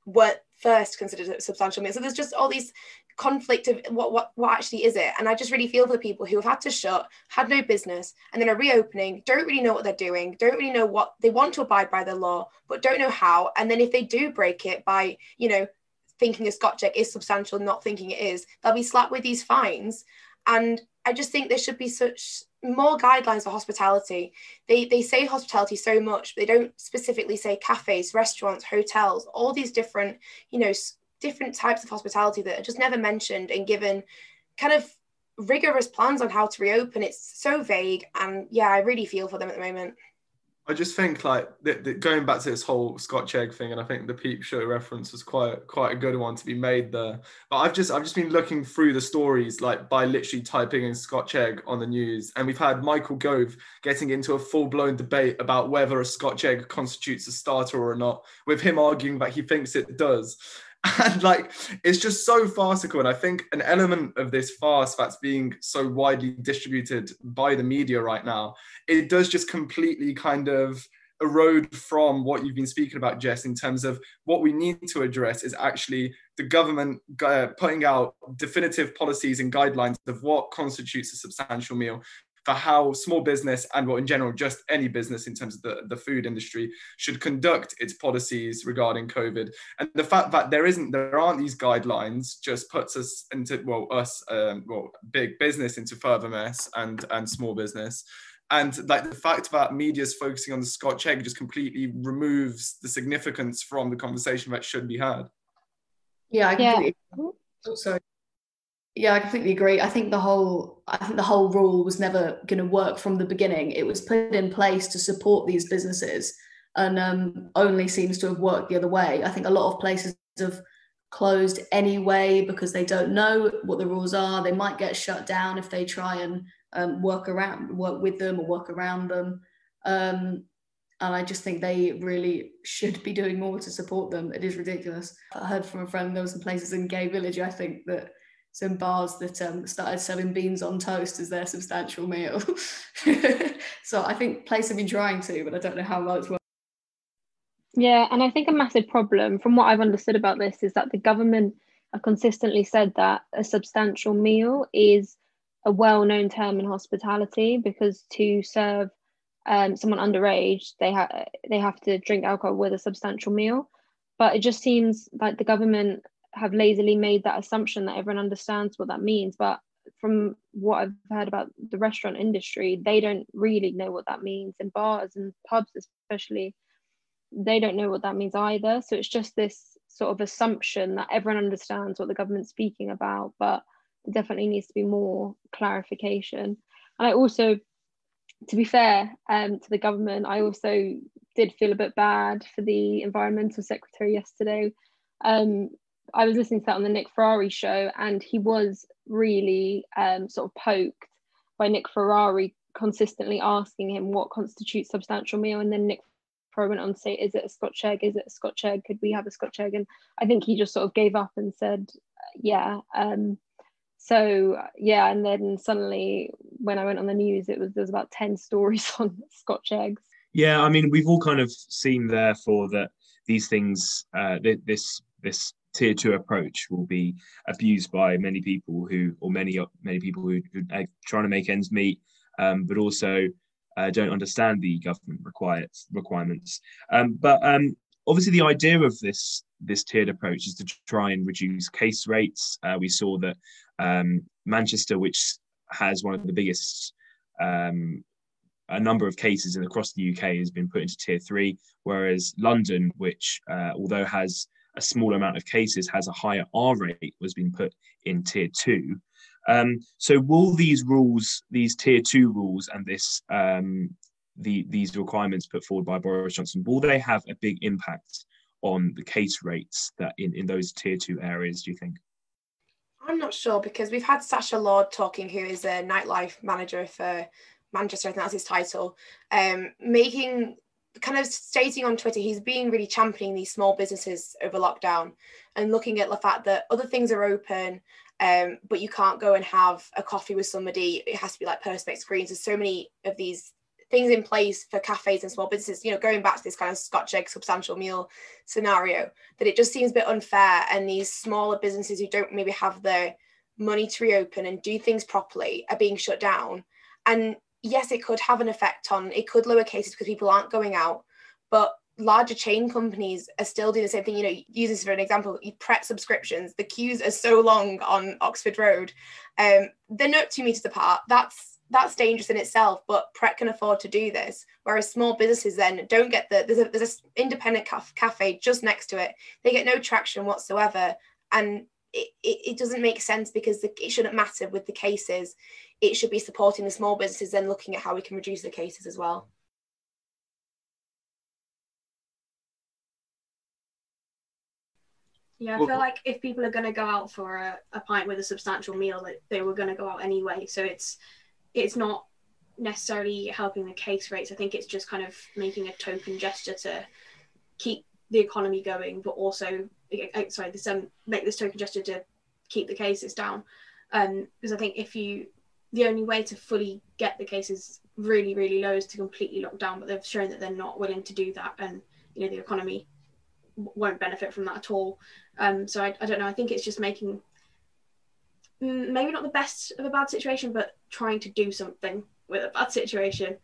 weren't first considered a substantial meal. So there's just all these conflict of what, what what actually is it? And i just really feel for the people who have had to shut had no business and then are reopening don't really know what they're doing don't really know what they want to abide by the law but don't know how. And then if they do break it by you know thinking a scotch egg is substantial not thinking it is they'll be slapped with these fines. And i just think there should be such more guidelines for hospitality. They they say hospitality so much but they don't specifically say cafes restaurants hotels all these different you know different types of hospitality that are just never mentioned and given kind of rigorous plans on how to reopen. It's so vague. And yeah, I really feel for them at the moment. I just think like going back to this whole Scotch egg thing, and I think the Peep Show reference was quite quite a good one to be made there. But I've just I've just been looking through the stories like by literally typing in Scotch egg on the news, and we've had Michael Gove getting into a full blown debate about whether a Scotch egg constitutes a starter or not, with him arguing that he thinks it does. And like it's just so farcical. And i think an element of this farce that's being so widely distributed by the media right now it does just completely kind of erode from what you've been speaking about jess in terms of what we need to address is actually the government uh, putting out definitive policies and guidelines of what constitutes a substantial meal for how small business and well in general just any business in terms of the, the food industry should conduct its policies regarding covid. And the fact that there isn't there aren't these guidelines just puts us into well us um, well big business into further mess and and small business. And like the fact that media is focusing on the scotch egg just completely removes the significance from the conversation that should be had. Yeah i completely yeah. oh, sorry yeah, I completely agree. I think the whole I think the whole rule was never going to work from the beginning. It was put in place to support these businesses, and um, only seems to have worked the other way. I think a lot of places have closed anyway because they don't know what the rules are. They might get shut down if they try and um, work around, work with them, or work around them. Um, and I just think they really should be doing more to support them. It is ridiculous. I heard from a friend there were some places in Gay Village, I think, that some bars that um, started selling beans on toast as their substantial meal. so I think places have been trying to, but I don't know how well it's working. Yeah, and I think a massive problem from what I've understood about this is that the government have consistently said that a substantial meal is a well-known term in hospitality because to serve um, someone underage, they have they have to drink alcohol with a substantial meal. But it just seems like the government have lazily made that assumption that everyone understands what that means but from what i've heard about the restaurant industry they don't really know what that means And bars and pubs especially. They don't know what that means either. So it's just this sort of assumption that everyone understands what the government's speaking about but there definitely needs to be more clarification. And i also to be fair um, to the government i also did feel a bit bad for the environmental secretary yesterday. Um, I was listening to that on the Nick Ferrari show, and he was really um, sort of poked by Nick Ferrari consistently asking him what constitutes substantial meal, and then Nick Ferrari went on to say, "Is it a Scotch egg? Is it a Scotch egg? Could we have a Scotch egg?" And I think he just sort of gave up and said, "Yeah." Um, so yeah, and then suddenly when I went on the news, it was there was about ten stories on Scotch eggs. Yeah, I mean, we've all kind of seen therefore that these things, uh, this this tier two approach will be abused by many people who, or many many people who, are trying to make ends meet, um, but also uh, don't understand the government required requirements. Um, but um, obviously, the idea of this this tiered approach is to try and reduce case rates. Uh, we saw that um, Manchester, which has one of the biggest um, a number of cases across the UK has been put into tier three, whereas London, which uh, although has a small amount of cases has a higher R rate was being put in tier two. Um, so will these rules, these tier two rules, and this um, the these requirements put forward by Boris Johnson, will they have a big impact on the case rates that in, in those tier two areas? Do you think? I'm not sure because we've had Sacha Lord talking, who is a nightlife manager for Manchester, I think that's his title, um, making kind of stating on Twitter he's been really championing these small businesses over lockdown and looking at the fact that other things are open, um, but you can't go and have a coffee with somebody. It has to be like perspex screens. There's so many of these things in place for cafes and small businesses, you know, going back to this kind of Scotch egg substantial meal scenario, that it just seems a bit unfair. And these smaller businesses who don't maybe have the money to reopen and do things properly are being shut down. And yes, it could have an effect on, it could lower cases because people aren't going out, but larger chain companies are still doing the same thing. You know, use this for an example, Pret subscriptions, the queues are so long on Oxford Road. Um, they're not two meters apart. That's that's dangerous in itself, but Pret can afford to do this. Whereas small businesses then don't get the there's a there's an independent cafe just next to it. They get no traction whatsoever, and it, it, it doesn't make sense because the, it shouldn't matter with the cases. It should be supporting the small businesses and looking at how we can reduce the cases as well. Yeah, I feel like if people are going to go out for a, a pint with a substantial meal, that they were going to go out anyway. So it's it's not necessarily helping the case rates. I think it's just kind of making a token gesture to keep the economy going, but also sorry, this um make this token gesture to keep the cases down. Um, because I think if you the only way to fully get the cases really really low is to completely lock down, but they've shown that they're not willing to do that, and you know the economy won't benefit from that at all. Um, so I, I don't know. I think it's just making maybe not the best of a bad situation, but trying to do something with a bad situation.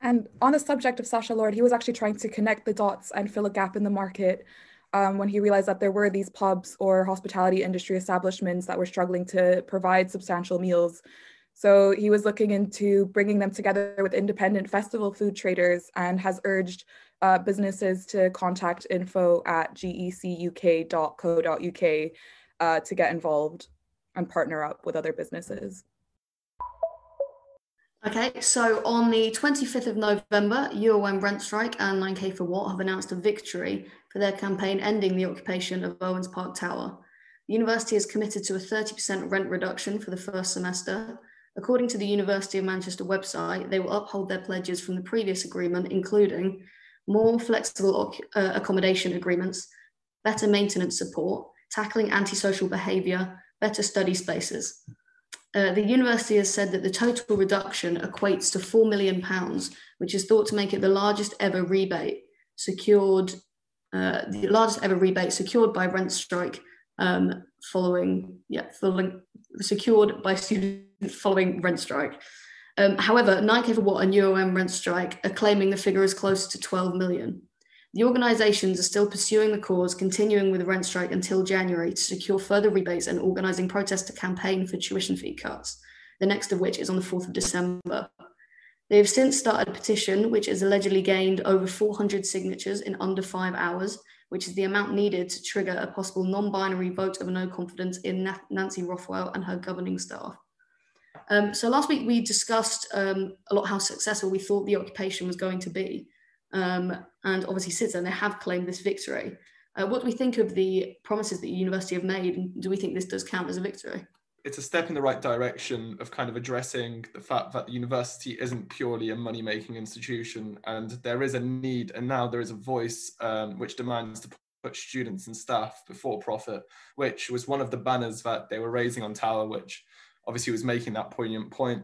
And on the subject of Sacha Lord, he was actually trying to connect the dots and fill a gap in the market um, when he realized that there were these pubs or hospitality industry establishments that were struggling to provide substantial meals. So he was looking into bringing them together with independent festival food traders and has urged uh, businesses to contact info at gecuk.co.uk uh, to get involved and partner up with other businesses. Okay, so on the 25th of November, UOM Rent Strike and 9K for What have announced a victory for their campaign ending the occupation of Owens Park Tower. The university is committed to a 30% rent reduction for the first semester. According to the University of Manchester website, they will uphold their pledges from the previous agreement, including more flexible uh, accommodation agreements, better maintenance support, tackling antisocial behaviour, better study spaces. Uh, the university has said that the total reduction equates to £4 million, which is thought to make it the largest ever rebate secured, uh, the largest ever rebate secured by rent strike um, following, yeah, following, secured by students following rent strike. Um, however, 9K for What and UOM rent strike are claiming the figure is close to 12 million. The organisations are still pursuing the cause, continuing with the rent strike until January to secure further rebates and organising protests to campaign for tuition fee cuts, the next of which is on the 4th of December. They have since started a petition which has allegedly gained over 400 signatures in under five hours, which is the amount needed to trigger a possible non binary vote of no confidence in Nancy Rothwell and her governing staff. Um, so last week we discussed um, a lot how successful we thought the occupation was going to be. Um, and obviously, since then, they have claimed this victory. Uh, what do we think of the promises that the university have made? And do we think this does count as a victory? It's a step in the right direction of kind of addressing the fact that the university isn't purely a money making institution and there is a need, and now there is a voice um, which demands to put students and staff before profit, which was one of the banners that they were raising on Tower, which obviously was making that poignant point.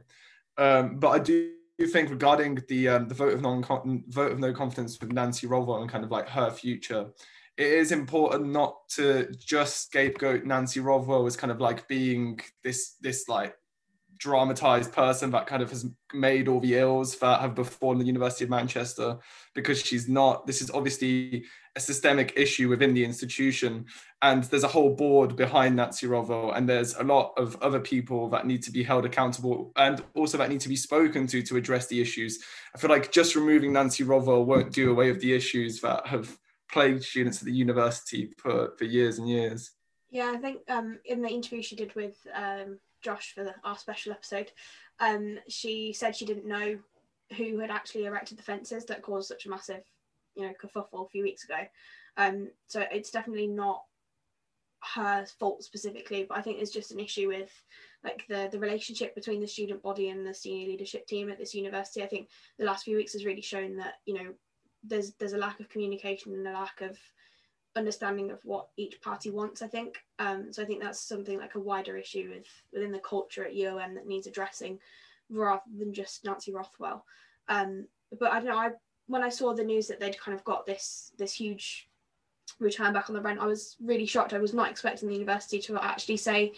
Um, but I do think regarding the um, the vote of non vote of no confidence with Nancy Rothwell and kind of like her future, it is important not to just scapegoat Nancy Rothwell as kind of like being this this like dramatized person that kind of has made all the ills that have befallen the University of Manchester because she's not. This is obviously a systemic issue within the institution, and there's a whole board behind Nancy Rothwell, and there's a lot of other people that need to be held accountable and also that need to be spoken to to address the issues. I feel like just removing Nancy Rothwell won't do away with the issues that have plagued students at the university for, for years and years. Yeah, I think um, in the interview she did with um, Josh for the, our special episode, um, she said she didn't know who had actually erected the fences that caused such a massive, you know, kerfuffle a few weeks ago. Um, so it's definitely not her fault specifically, but I think it's just an issue with like the the relationship between the student body and the senior leadership team at this university. I think the last few weeks has really shown that you know there's there's a lack of communication and a lack of understanding of what each party wants. I think um, so. I think that's something like a wider issue with within the culture at UOM that needs addressing rather than just Nancy Rothwell. Um, but I don't know. I when I saw the news that they'd kind of got this this huge return back on the rent, I was really shocked. I was not expecting the university to actually say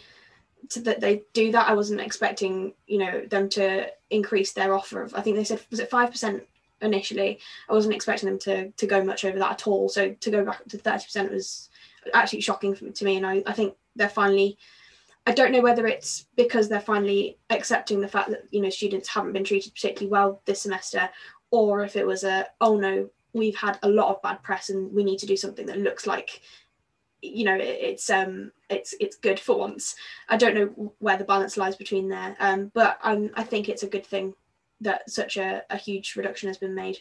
to, that they do that. I wasn't expecting, you know, them to increase their offer of. I think they said was it five percent initially. I wasn't expecting them to to go much over that at all. So to go back to thirty percent was actually shocking to me. And I, I think they're finally. I don't know whether it's because they're finally accepting the fact that you know students haven't been treated particularly well this semester, or if it was a oh no we've had a lot of bad press and we need to do something that looks like you know it's um it's it's good for once i don't know where the balance lies between there um but um, i think it's a good thing that such a, a huge reduction has been made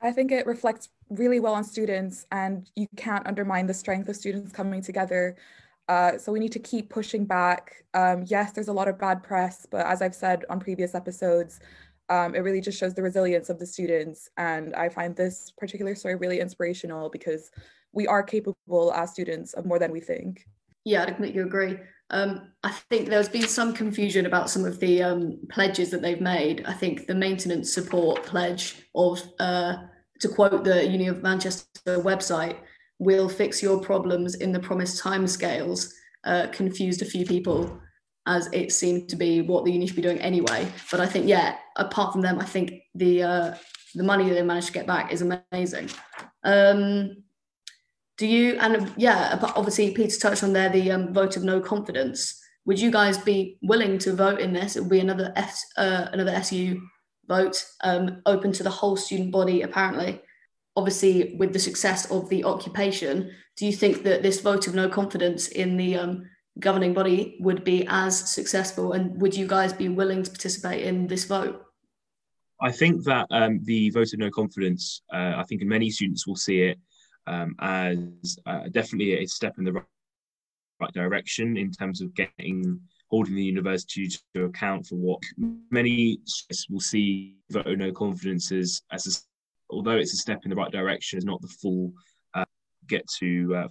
i think it reflects really well on students and you can't undermine the strength of students coming together uh, so we need to keep pushing back um, yes there's a lot of bad press but as i've said on previous episodes um, it really just shows the resilience of the students. And I find this particular story really inspirational because we are capable as students of more than we think. Yeah, I completely agree. Um, I think there's been some confusion about some of the um, pledges that they've made. I think the maintenance support pledge of, uh, to quote the Uni of Manchester website, will fix your problems in the promised timescales, uh, confused a few people as it seemed to be what the uni should be doing anyway. But I think, yeah, apart from them, I think the uh, the money they managed to get back is amazing. Um, do you and yeah, obviously Peter touched on there the um, vote of no confidence. Would you guys be willing to vote in this? It would be another S, uh, another SU vote um, open to the whole student body. Apparently, obviously with the success of the occupation, do you think that this vote of no confidence in the um, governing body would be as successful? And would you guys be willing to participate in this vote? I think that um, the vote of no confidence, uh, I think many students will see it um, as uh, definitely a step in the right, direction in terms of getting holding the university to account for what many will see vote of no confidence as, as a, although it's a step in the right direction, is not the full uh, get to uh,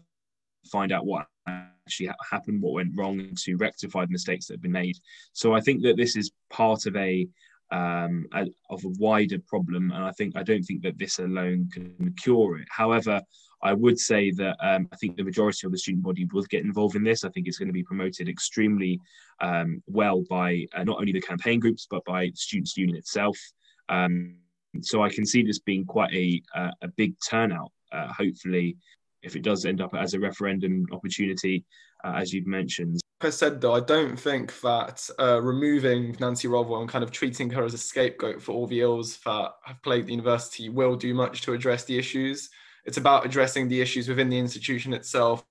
find out what actually happened, what went wrong, to rectify the mistakes that have been made. So I think that this is part of a, um, a of a wider problem, and I think I don't think that this alone can cure it. However, I would say that um, I think the majority of the student body will get involved in this. I think it's going to be promoted extremely um, well by uh, not only the campaign groups but by the Students' Union itself. Um, so I can see this being quite a uh, a big turnout. Uh, hopefully, if it does end up as a referendum opportunity, uh, as you've mentioned. I said, though, I don't think that uh, removing Nancy Rothwell and kind of treating her as a scapegoat for all the ills that have plagued the university will do much to address the issues. It's about addressing the issues within the institution itself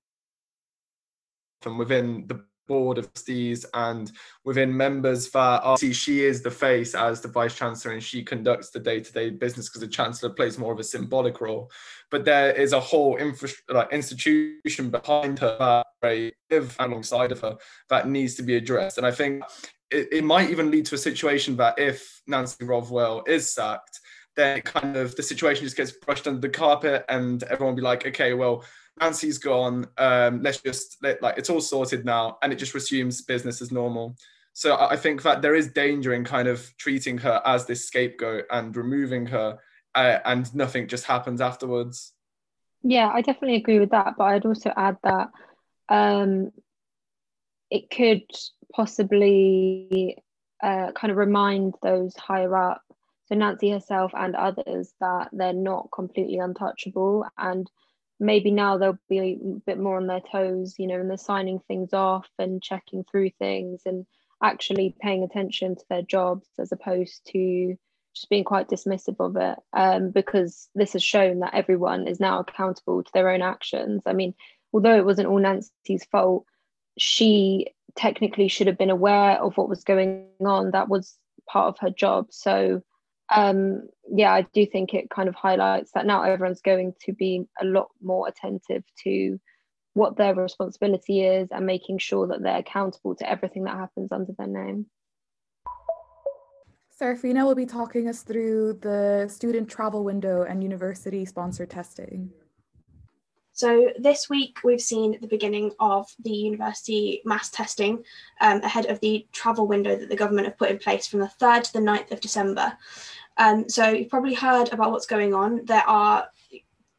and within the board of trustees and within members that are she is the face as the vice chancellor and she conducts the day-to-day business because the chancellor plays more of a symbolic role. But there is a whole infra- like institution behind her uh, that live alongside of her that needs to be addressed. And i think it, it might even lead to a situation that if nancy rothwell is sacked then kind of the situation just gets brushed under the carpet and everyone will be like okay well Nancy's gone. Um, let's just let, like it's all sorted now, and it just resumes business as normal. So I think that there is danger in kind of treating her as this scapegoat and removing her, uh, and nothing just happens afterwards. Yeah, I definitely agree with that. But I'd also add that um, it could possibly uh, kind of remind those higher up, so Nancy herself and others, that they're not completely untouchable and maybe now they'll be a bit more on their toes, you know, and they're signing things off and checking through things and actually paying attention to their jobs as opposed to, just being quite dismissive of it um, because this has shown that everyone is now accountable to their own actions. I mean, although it wasn't all Nancy's fault, she technically should have been aware of what was going on. That was part of her job. So, um, yeah, I do think it kind of highlights that now everyone's going to be a lot more attentive to what their responsibility is and making sure that they're accountable to everything that happens under their name. Sarafina will be talking us through the student travel window and university sponsored testing. So this week we've seen the beginning of the university mass testing um, ahead of the travel window that the government have put in place from the 3rd to the 9th of December. Um, so you've probably heard about what's going on. There are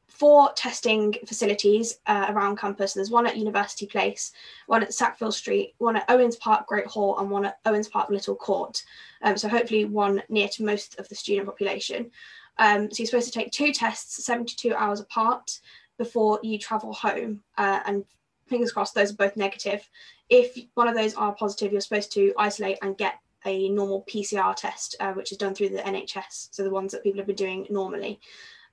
four testing facilities uh, around campus. There's one at University Place, one at Sackville Street, one at Owens Park Great Hall, and one at Owens Park Little Court. Um, so hopefully one near to most of the student population. Um, so you're supposed to take two tests 72 hours apart before you travel home. Uh, and fingers crossed, those are both negative. If one of those are positive, you're supposed to isolate and get a normal PCR test, uh, which is done through the NHS. So the ones that people have been doing normally.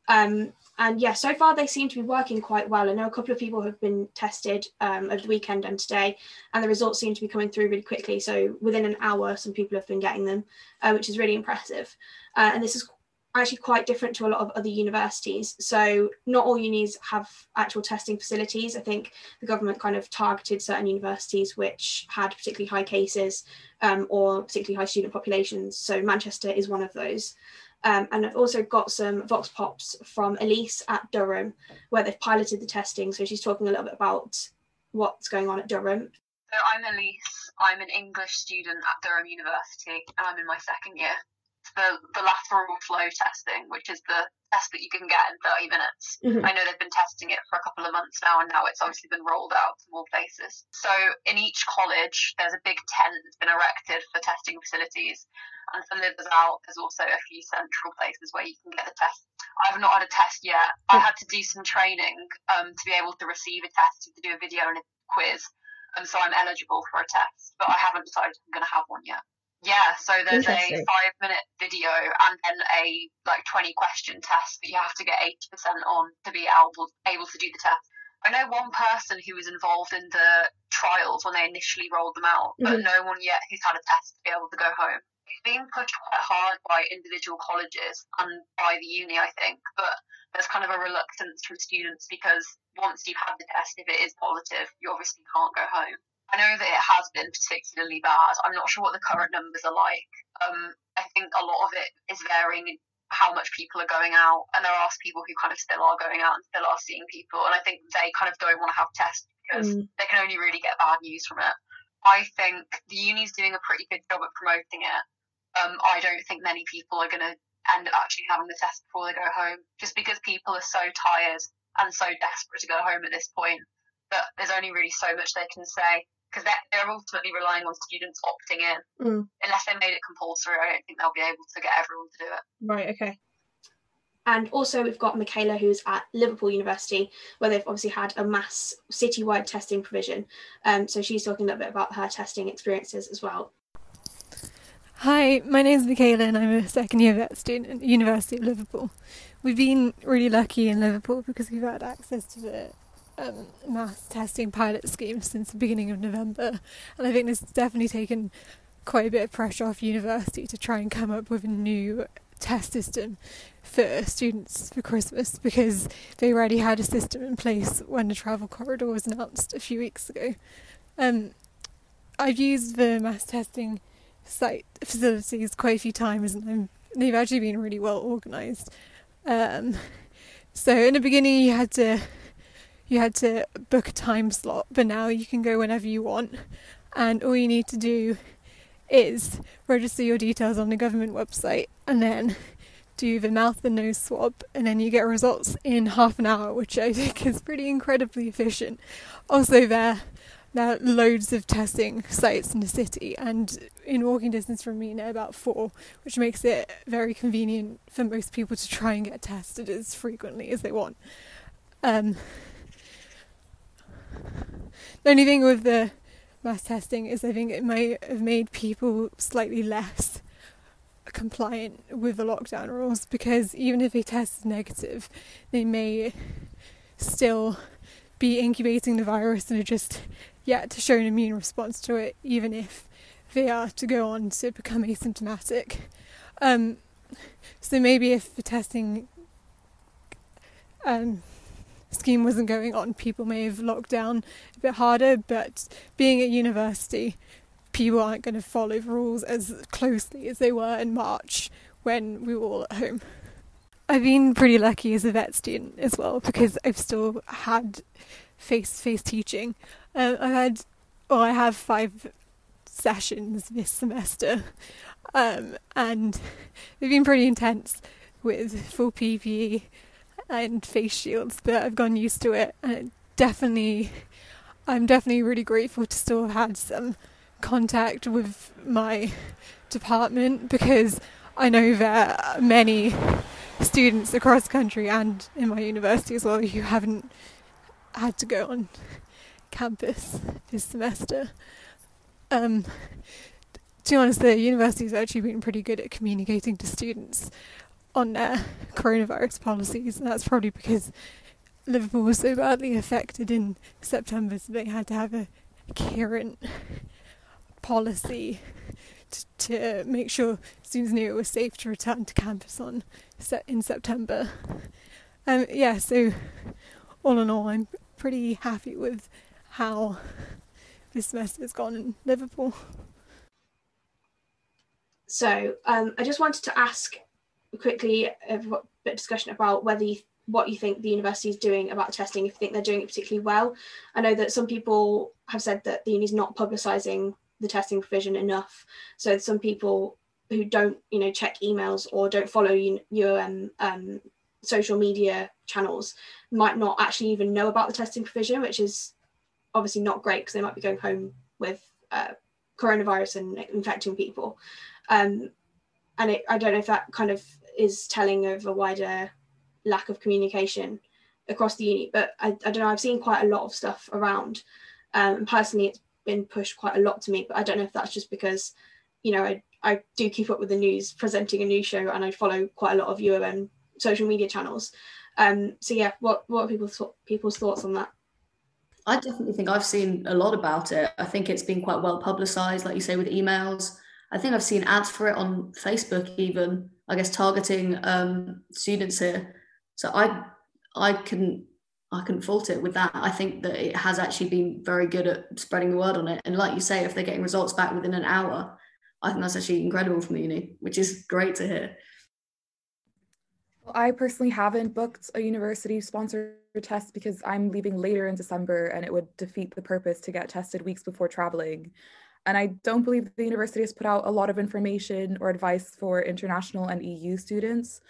Um, and yeah, so far they seem to be working quite well. I know a couple of people have been tested um, over the weekend and today, and the results seem to be coming through really quickly. So within an hour, some people have been getting them, uh, which is really impressive. Uh, and this is actually quite different to a lot of other universities. So not all unis have actual testing facilities. I think the government kind of targeted certain universities which had particularly high cases um, or particularly high student populations. So Manchester is one of those. Um, and I've also got some Vox Pops from Elise at Durham, where they've piloted the testing. So she's talking a little bit about what's going on at Durham. So I'm Elise. I'm an English student at Durham University, and I'm in my second year the, the lateral flow testing, which is the test that you can get in 30 minutes. Mm-hmm. I know they've been testing it for a couple of months now, and now it's obviously been rolled out to more places. So in each college, there's a big tent that's been erected for testing facilities. And for livers out, there's also a few central places where you can get the test. I've not had a test yet. I had to do some training um, to be able to receive a test, to do a video and a quiz. And so I'm eligible for a test, but I haven't decided I'm going to have one yet. Yeah, so there's a five minute video and then a like 20 question test that you have to get 80% on to be able, able to do the test. I know one person who was involved in the trials when they initially rolled them out, but mm-hmm. no one yet who's had a test to be able to go home. It's being pushed quite hard by individual colleges and by the uni, I think, but there's kind of a reluctance from students because once you've had the test, if it is positive, you obviously can't go home. I know that it has been particularly bad. I'm not sure what the current numbers are like. Um, I think a lot of it is varying how much people are going out, and there are people who kind of still are going out and still are seeing people, and I think they kind of don't want to have tests because mm. they can only really get bad news from it. I think the uni's doing a pretty good job at promoting it. Um, I don't think many people are going to end up actually having the test before they go home, just because people are so tired and so desperate to go home at this point that there's only really so much they can say because they're, they're, ultimately relying on students opting in. Mm. Unless they made it compulsory, I don't think they'll be able to get everyone to do it. Right, okay. And also, we've got Michaela, who's at Liverpool University, where they've obviously had a mass citywide testing provision. Um, so she's talking a little bit about her testing experiences as well. Hi, my name is Michaela, and I'm a second year vet student at the University of Liverpool. We've been really lucky in Liverpool because we've had access to the um, mass testing pilot scheme since the beginning of November, and I think this has definitely taken quite a bit of pressure off university to try and come up with a new test system for students for Christmas because they already had a system in place when the travel corridor was announced a few weeks ago. Um, I've used the mass testing site facilities quite a few times and they've actually been really well organised. Um, so in the beginning you had to you had to book a time slot, but now you can go whenever you want. And all you need to do is register your details on the government website and then do the mouth and nose swab, and then you get results in half an hour, which I think is pretty incredibly efficient. Also, there, there are loads of testing sites in the city, and in walking distance from me, there are about four, which makes it very convenient for most people to try and get tested as frequently as they want. Um, the only thing with the mass testing is I think it might have made people slightly less compliant with the lockdown rules because even if they test negative, they may still be incubating the virus and are just yet to show an immune response to it, even if they are to go on to become asymptomatic. Um, so maybe if the testing um, scheme wasn't going on, people may have locked down a bit harder. But being at university, people aren't going to follow the rules as closely as they were in March when we were all at home. I've been pretty lucky as a vet student as well because I've still had face to face teaching. Um, I've had, well, I have five sessions this semester, um, and they've been pretty intense with full PPE and face shields, but I've gotten used to it, and definitely, I'm definitely really grateful to still have had some contact with my department because I know there are many students across the country and in my university as well who haven't had to go on campus this semester. Um, to be honest, the university has actually been pretty good at communicating to students on their coronavirus policies, and that's probably because Liverpool was so badly affected in September, so they had to have a coherent policy to, to make sure students knew it was safe to return to campus on in September. Um, yeah, so all in all, I'm pretty happy with how this semester has gone in Liverpool. So um, I just wanted to ask quickly a bit of discussion about whether you, what you think the university is doing about testing, if you think they're doing it particularly well. I know that some people have said that the uni is not publicising the testing provision enough. So some people who don't, you know, check emails or don't follow you, your um, um, social media channels might not actually even know about the testing provision, which is obviously not great because they might be going home with uh, coronavirus and infecting people. Um, and it, I don't know if that kind of is telling of a wider lack of communication across the uni, but I, I don't know. I've seen quite a lot of stuff around. Um, personally, it's been pushed quite a lot to me, but I don't know if that's just because, you know, I, I do keep up with the news, presenting a news show, and I follow quite a lot of UOM social media channels. Um, so yeah, what what are people's people's thoughts on that? I definitely think I've seen a lot about it. I think it's been quite well publicized, like you say, with emails. I think I've seen ads for it on Facebook, even I guess targeting um, students here. So I I can I couldn't fault it with that. I think that it has actually been very good at spreading the word on it. And like you say, if they're getting results back within an hour, I think that's actually incredible from the uni, which is great to hear. I personally haven't booked a university sponsored test because I'm leaving later in December and it would defeat the purpose to get tested weeks before traveling. And I don't believe the university has put out a lot of information or advice for international and EU students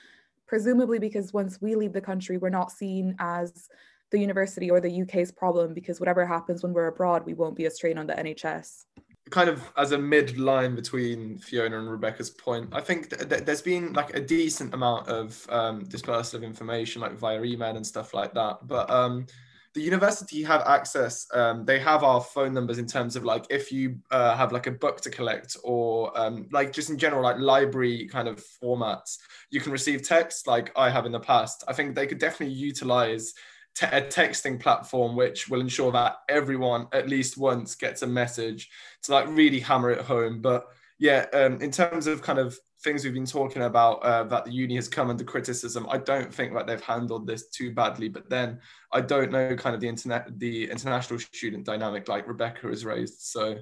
presumably because once we leave the country, we're not seen as the university or the UK's problem because whatever happens when we're abroad, we won't be a strain on the NHS. Kind of as a midline between Fiona and Rebecca's point, I think th- th- there's been like a decent amount of um, dispersal of information, like via email and stuff like that. But um, the university have access um, they have our phone numbers in terms of like if you uh, have like a book to collect or um, like just in general like library kind of formats you can receive text like i have in the past. I think they could definitely utilize te- a texting platform which will ensure that everyone at least once gets a message to like really hammer it home. But yeah um, in terms of kind of things we've been talking about uh, that the uni has come under criticism. I don't think that they've handled this too badly, but then I don't know kind of the internet, the international student dynamic like Rebecca has raised. So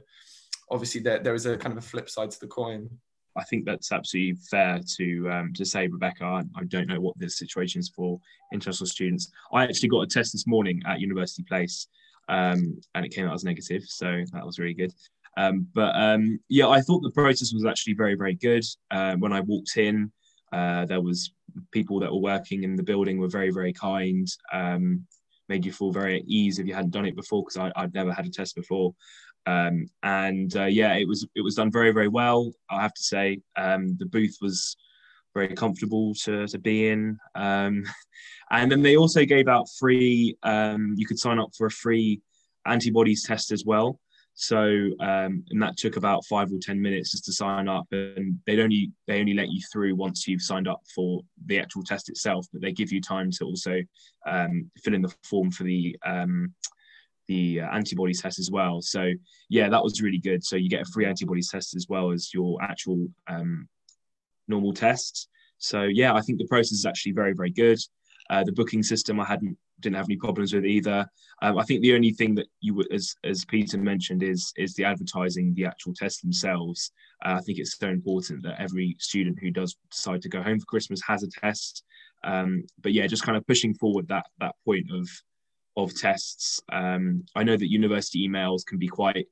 obviously there, there is a kind of a flip side to the coin. I think that's absolutely fair to um, to say, Rebecca. I, I, don't know what the situation is for international students. I actually got a test this morning at University Place, um, and it came out as negative, so that was really good. Um, but um, yeah, I thought the process was actually very, very good. Uh, when I walked in, uh, there was people that were working in the building were very, very kind. Um, made you feel very at ease if you hadn't done it before because I'd never had a test before. Um, and uh, yeah, it was it was done very, very well. I have to say, um, the booth was very comfortable to, to be in. Um, and then they also gave out free. you could sign up for a free antibodies test as well. So um, and that took about five or ten minutes just to sign up, and they only they only let you through once you've signed up for the actual test itself. But they give you time to also um, fill in the form for the um, the uh, antibodies test as well. So yeah, that was really good. So you get a free antibodies test as well as your actual um, normal test. So yeah, I think the process is actually very very good. Uh, the booking system I hadn't didn't have any problems with either. Um, I think the only thing that you as as Peter mentioned, is is the advertising the actual tests themselves. Uh, I think it's so important that every student who does decide to go home for Christmas has a test. Um, but yeah, just kind of pushing forward that that point of of tests. Um, I know that university emails can be quite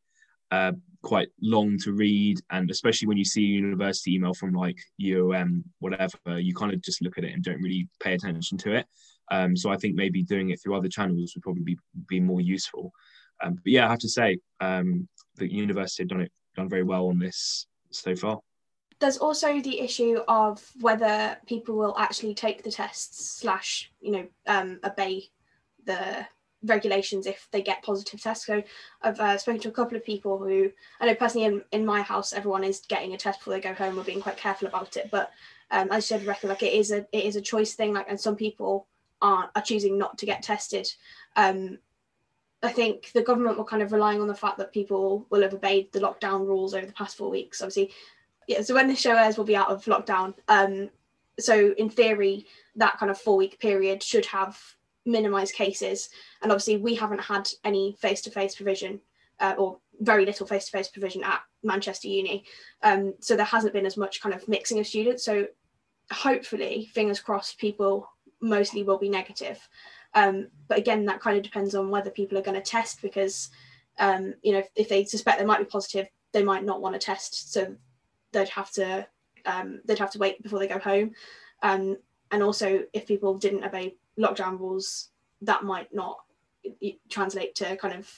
uh, quite long to read, and especially when you see a university email from like UOM, whatever, you kind of just look at it and don't really pay attention to it. Um, so I think maybe doing it through other channels would probably be, be more useful. Um, but yeah, I have to say um, the university have done it done very well on this so far. There's also the issue of whether people will actually take the tests slash you know um, obey the regulations if they get positive tests. So I've uh, spoken to a couple of people who I know personally in, in my house everyone is getting a test before they go home. We're being quite careful about it, but um, as I said, reckon like it is a it is a choice thing. Like and some people are are choosing not to get tested. Um, I think the government were kind of relying on the fact that people will have obeyed the lockdown rules over the past four weeks. Obviously, yeah. So when the show airs, we'll be out of lockdown. Um, so in theory, that kind of four week period should have minimised cases. And obviously, we haven't had any face to face provision uh, or very little face to face provision at Manchester Uni. Um, so there hasn't been as much kind of mixing of students. So hopefully, fingers crossed, people mostly will be negative. Um, but again, that kind of depends on whether people are going to test because, um, you know, if, if, they suspect they might be positive, they might not want to test. So they'd have to um, they'd have to wait before they go home. Um, and also, if people didn't obey lockdown rules, that might not translate to kind of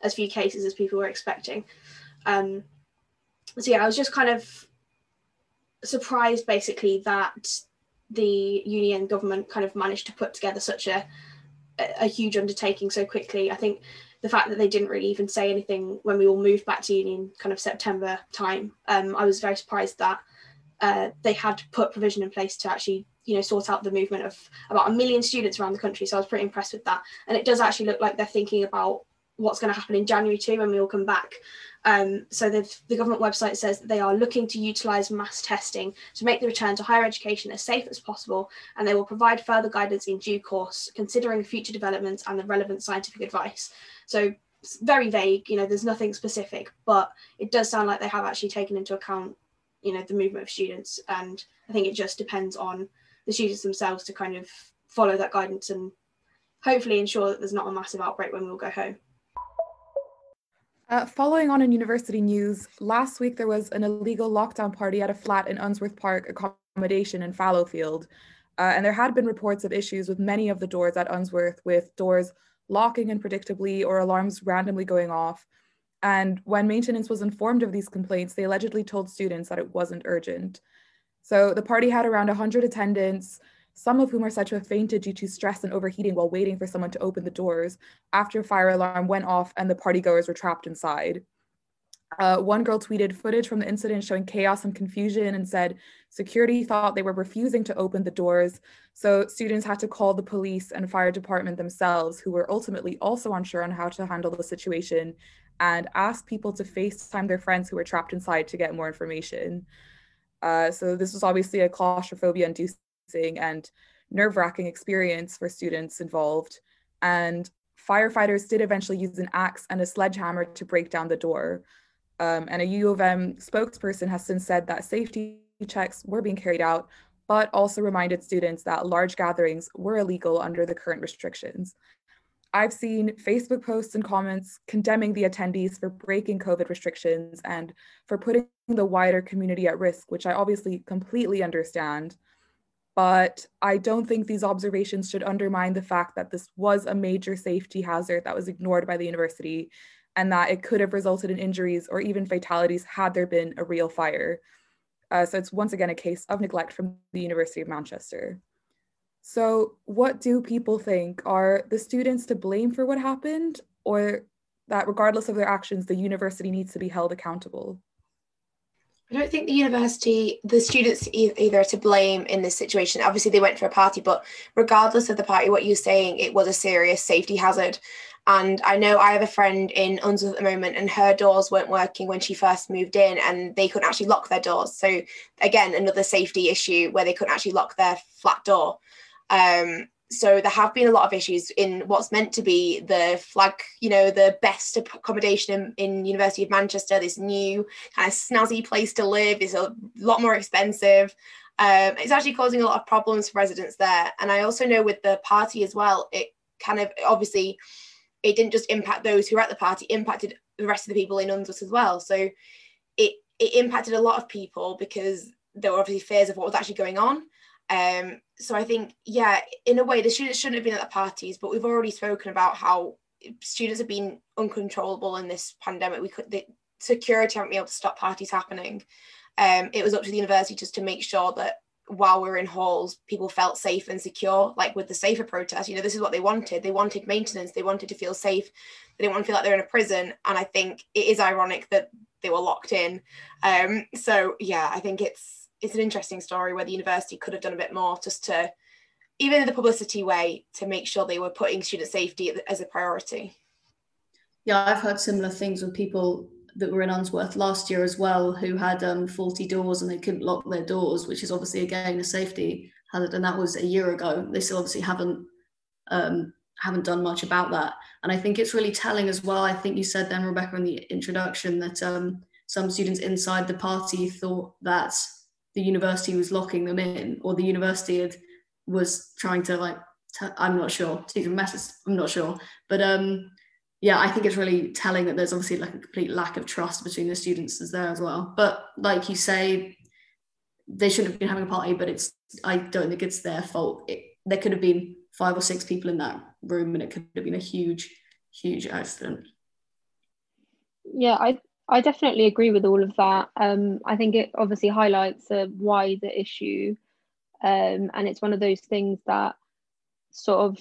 as few cases as people were expecting. Um, so yeah, I was just kind of surprised basically that the union government kind of managed to put together such a a huge undertaking so quickly. I think the fact that they didn't really even say anything when we all moved back to union kind of September time, um, I was very surprised that uh, they had put provision in place to actually you know sort out the movement of about a million students around the country so i was pretty impressed with that and it does actually look like they're thinking about what's going to happen in january too when we all come back um, so the government website says that they are looking to utilise mass testing to make the return to higher education as safe as possible and they will provide further guidance in due course considering future developments and the relevant scientific advice so very vague you know there's nothing specific but it does sound like they have actually taken into account you know the movement of students and i think it just depends on the students themselves to kind of follow that guidance and hopefully ensure that there's not a massive outbreak when we all go home. Uh, following on in university news, last week there was an illegal lockdown party at a flat in Unsworth Park accommodation in Fallowfield. Uh, and there had been reports of issues with many of the doors at Unsworth, with doors locking unpredictably or alarms randomly going off. And when maintenance was informed of these complaints, they allegedly told students that it wasn't urgent. So the party had around 100 attendants, some of whom are said to have fainted due to stress and overheating while waiting for someone to open the doors after a fire alarm went off and the partygoers were trapped inside. Uh, one girl tweeted footage from the incident showing chaos and confusion and said security thought they were refusing to open the doors. So students had to call the police and fire department themselves, who were ultimately also unsure on how to handle the situation and asked people to FaceTime their friends who were trapped inside to get more information. Uh, so this was obviously a claustrophobia inducing and nerve wracking experience for students involved. And firefighters did eventually use an axe and a sledgehammer to break down the door. Um, and a U of M spokesperson has since said that safety checks were being carried out, but also reminded students that large gatherings were illegal under the current restrictions. I've seen Facebook posts and comments condemning the attendees for breaking COVID restrictions and for putting the wider community at risk, which I obviously completely understand. But I don't think these observations should undermine the fact that this was a major safety hazard that was ignored by the university and that it could have resulted in injuries or even fatalities had there been a real fire. Uh, so it's once again a case of neglect from the University of Manchester. So, what do people think? Are the students to blame for what happened, or that regardless of their actions, the university needs to be held accountable. I don't think the university, the students either to blame in this situation. Obviously, they went for a party, but regardless of the party, what you're saying, it was a serious safety hazard. And I know I have a friend in Unsworth at the moment, and her doors weren't working when she first moved in, and they couldn't actually lock their doors. So, again, another safety issue where they couldn't actually lock their flat door. Um, so there have been a lot of issues in what's meant to be the flag you know the best accommodation in, in university of manchester this new kind of snazzy place to live is a lot more expensive. Um, it's actually causing a lot of problems for residents there. And i also know with the party as well it kind of obviously it didn't just impact those who were at the party impacted the rest of the people in Unsworth as well. So it it impacted a lot of people because there were obviously fears of what was actually going on um, so I think, yeah, in a way, the students shouldn't have been at the parties, but we've already spoken about how students have been uncontrollable in this pandemic. We could, the security haven't been able to stop parties happening. Um, it was up to the university just to make sure that while we are in halls, people felt safe and secure, like with the safer protest. You know, this is what they wanted. They wanted maintenance. They wanted to feel safe. They didn't want to feel like they're in a prison. And I think it is ironic that they were locked in. Um, so yeah, I think it's it's an interesting story where the university could have done a bit more just to even in the publicity way to make sure they were putting student safety as a priority. Yeah i've heard similar things with people that were in unsworth last year as well who had um, faulty doors and they couldn't lock their doors which is obviously again a safety hazard and that was a year ago. They still obviously haven't um, haven't done much about that. And i think it's really telling as well i think you said then rebecca in the introduction that um, some students inside the party thought that the university was locking them in or the university had, was trying to like i t- I'm not sure a message I'm not sure. But um yeah I think it's really telling that there's obviously like a complete lack of trust between the students as there as well. But like you say they shouldn't have been having a party but it's I don't think it's their fault. It, there could have been five or six people in that room and it could have been a huge huge accident. Yeah I I definitely agree with all of that. Um, I think it obviously highlights a wider issue, um, and it's one of those things that sort of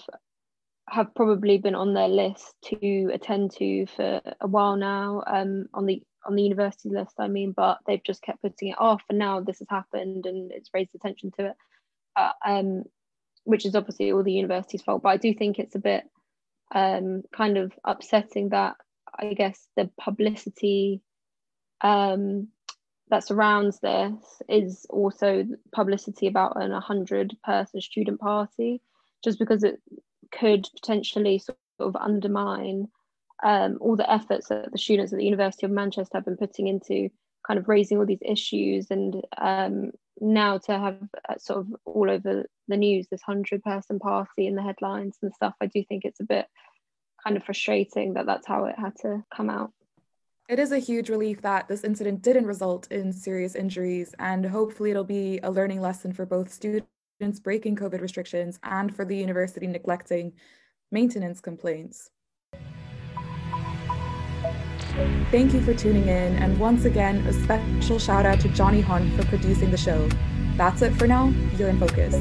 have probably been on their list to attend to for a while now um, on the on the university list. I mean, but they've just kept putting it off, and now this has happened, and it's raised attention to it, uh, um, which is obviously all the university's fault. But I do think it's a bit um, kind of upsetting that I guess the publicity um, that surrounds this is also publicity about an 100 person student party, just because it could potentially sort of undermine um, all the efforts that the students at the University of Manchester have been putting into kind of raising all these issues and um, now to have uh, sort of all over the news this 100 person party in the headlines and stuff i do think it's a bit kind of frustrating that that's how it had to come out. It is a huge relief that this incident didn't result in serious injuries, and hopefully, it'll be a learning lesson for both students breaking COVID restrictions and for the university neglecting maintenance complaints. Thank you for tuning in, and once again, a special shout out to Johnny Hunt for producing the show. That's it for now. You're in focus.